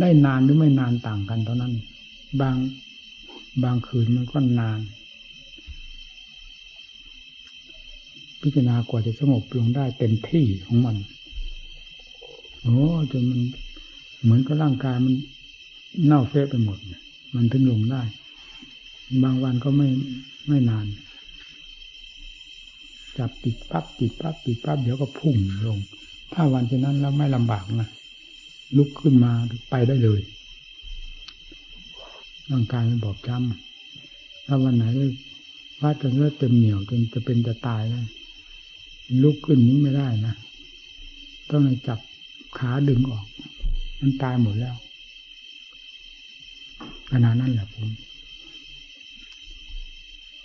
ได้นานหรือไม่นานต่างกันเท่านั้น บางบางคืนมันก็นาน พิจารณากว่าจะสงบลงได้เต็มที่ของมันโอ้จนมันเหมือนกับร่างกายมันเน่าเฟะไปหมด มันถึงลงได้ บางวันก็ไม่ไม่นาน จับติดปั๊บติดปั๊บติดปั๊บเดี๋ยวก็พุ่งลง ถ้าวันเช่นนั้นแล้วไม่ลำบากนะ ลุกขึ้นมาไปได้เลย ร่างกายมันบอบช้ำถ้าวันไหนว่าจนเลือดเต็มเหนียวจนจะเป็นจะตายแล้วลุกขึ้นนี้ไม่ได้นะ ต้องในจับขาดึงออก มันตายหมดแล้วขนาดนั้นแหละผม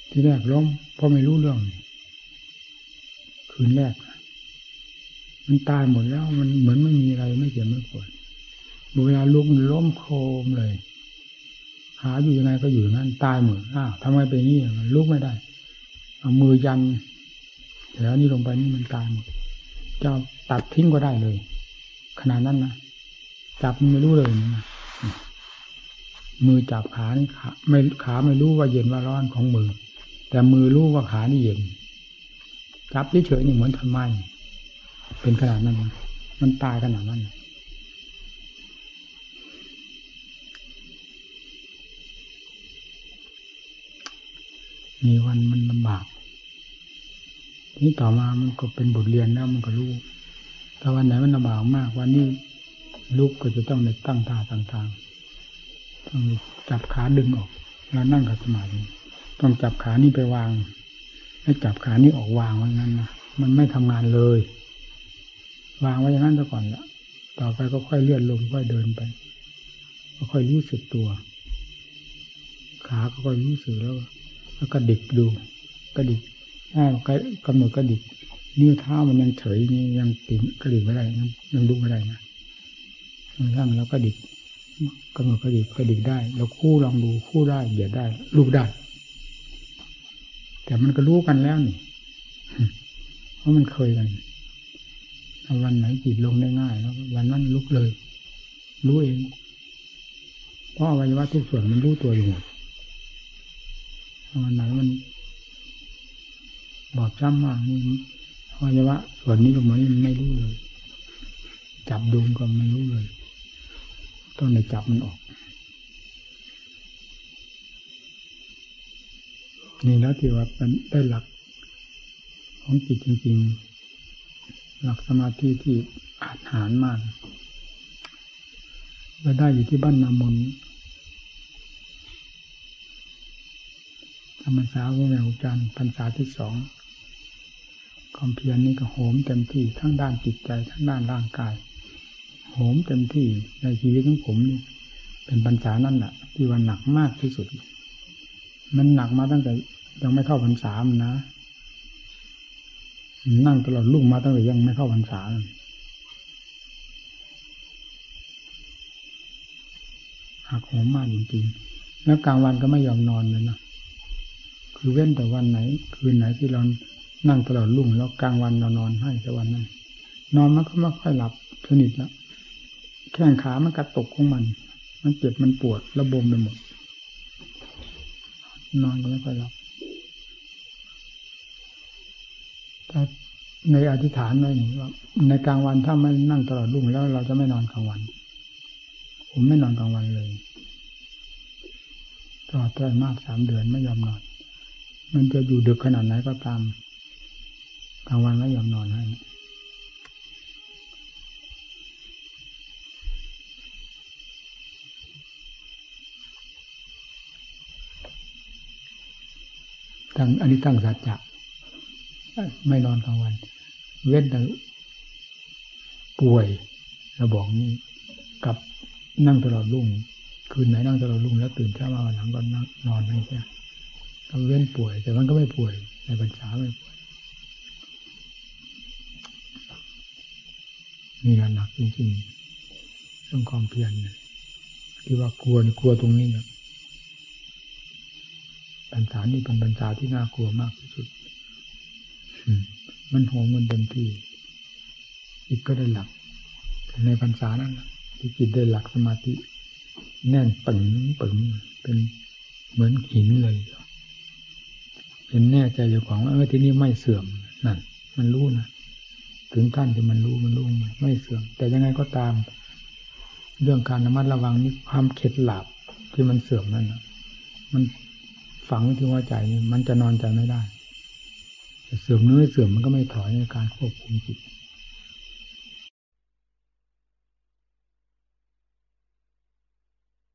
ที่แรกล้มเพราะไม่รู้เรื่อง คืนแรก มันตายหมดแล้วมันเหมือนไม่มีอะไรไม่เจ็บไม่ปวดเวลาลุกมันล้มโครมเลย หาอยู่ยังไงก็อยู่นั่นตายหมดอ้าวทำไมเป็นอย่างนี้มันลุกไม่ได้เอามือยันแถวนี้ลงไปนี่มันตายหมดจะตัดทิ้งก็ได้เลย ขนาดนั้นนะจับไม่รู้เลยนะมือจับขานี่ขาไม่ขาไม่รู้ว่าเย็นว่าร้อนของมือ แต่มือรู้ว่าขานี่เย็นจับเฉยๆนี่เหมือนทำไม เป็นขนาดนั้น มันตายขนาดนั้นมีวันมันลำบาก นี่ต่อมามันก็เป็นบทเรียนแล้วมันก็รู้แต่วันไหนมันลำบากมาก วันนี้ลุกก็จะต้องในตั้งท่าต่างๆต้องจับขาดึงออก แล้วนั่งกับสมาธิต้องจับขานี่ไปวาง ให้จับขานี่ออกวางไว้นั้นนะมันไม่ทำงานเลย วางไว้อย่างนั้นซะก่อนละต่อไปก็ค่อยเลื่อนลงค่อยเดินไป ก็ค่อยรู้สึกตัว ขาก็ค่อยรู้สึกแล้ว แล้วก็ดิกดูกระดิกถ้ากำหนดกระดิกนิ้วเท้ามันยังเฉยนี่ยังติดกระดิกไม่ได้ยังลุกไม่ได้นะนั่งแล้วก็ดิกกำหนดกระดิกกระดิกได้ แล้วคู่ลองดูคู่ได้เหยียดได้ลุกได้ แต่มันก็รู้กันแล้วนี่ เพราะมันเคยกัน วันไหนจิตลงได้ง่ายแล้ววันนั้นลุกเลย รู้เองเพราะอวัยวะทุกส่วนมันรู้ตัวอยู่หมดวันไหนมัน บอบช้ำมากนี่อวัยวะส่วนนี้ลงมานี่ไม่รู้เลย จับดูก็ไม่รู้เลยต้องในจับมันออก นี่แล้วที่ว่ามันได้หลักของจิตจริง ๆ หลักสมาธิที่อาหารมากเราได้อยู่ที่บ้านนามนธรรมษาของแม่อุจารย์พรรษาที่สองความเพียรนี่ก็โหมเต็มที่ทั้งด้านจิตใจทั้งด้านร่างกาย โหมเต็มที่ในชีวิตของผมนี่เป็นพรรษานั่นแหละที่วันหนักมากที่สุด มันหนักมาตั้งแต่ยังไม่เข้าพรรษามันนะ นั่งตลอดลุ่งมาตั้งแต่ยังไม่เข้าพรรษาหักโหมมากจริงๆ แล้วกลางวันก็ไม่ยอมนอนเลยนะ คือเว้นแต่วันไหน คืนไหนที่เรานั่งตลอดรุ่งแล้วกลางวันเรานอนให้แต่วันนั้น นอนมันก็ไม่ค่อยหลับสนิทแล้วแข้งขามันกระตกของมัน มันเจ็บมันปวดระบมไปหมด นอนก็ไม่ค่อยหลับ ในอธิษฐานไว้นี่ว่าในกลางวันถ้าไม่นั่งตลอดรุ่งแล้วเราจะไม่นอนกลางวัน ผมไม่นอนกลางวันเลยตลอดไตรมาสสามเดือนไม่ยอมนอน มันจะอยู่ดึกขนาดไหนก็ตามกลางวันไม่ยอมนอนให้ตั้งอันนี้ตั้งสัจจะ ไม่นอนกลางวัน เว้นแต่ป่วยเราบอกนี่กับนั่งตลอดรุ่ง คืนไหนนั่งตลอดรุ่งแล้วตื่นเช้ามาวันหลังก็นั่งนอนไม่ใช่ก็เว้นป่วย แต่มันก็ไม่ป่วยในปัญษาไม่ป่วยนี่แหละหนักจริงๆเรื่องความเพียรเนี่ยที่ว่ากลัวนี่กลัวตรงนี้เนี่ยปัญษานี่เป็นปัญษาที่น่ากลัวมากที่สุด มันโหมมันเต็มที่จิตก็ได้หลัก ในพรรษานั้นที่จิตได้หลักสมาธิ แน่นปึงปึงเป็นเหมือนหินเลยเป็นแน่ใจอยู่ของว่าเออที่นี่ไม่เสื่อมนั่นมันรู้นะถึงขั้นที่มันรู้มันรู้ไม่เสื่อม แต่ยังไงก็ตาม เรื่องการระมัดระวังนี่ความเข็ดหลับที่มันเสื่อมนั่นมันฝังที่หัวใจนี่มันจะนอนใจไม่ได้ เสื่อมเนื้อเสื่อมมันก็ไม่ถอยในการควบคุมจิต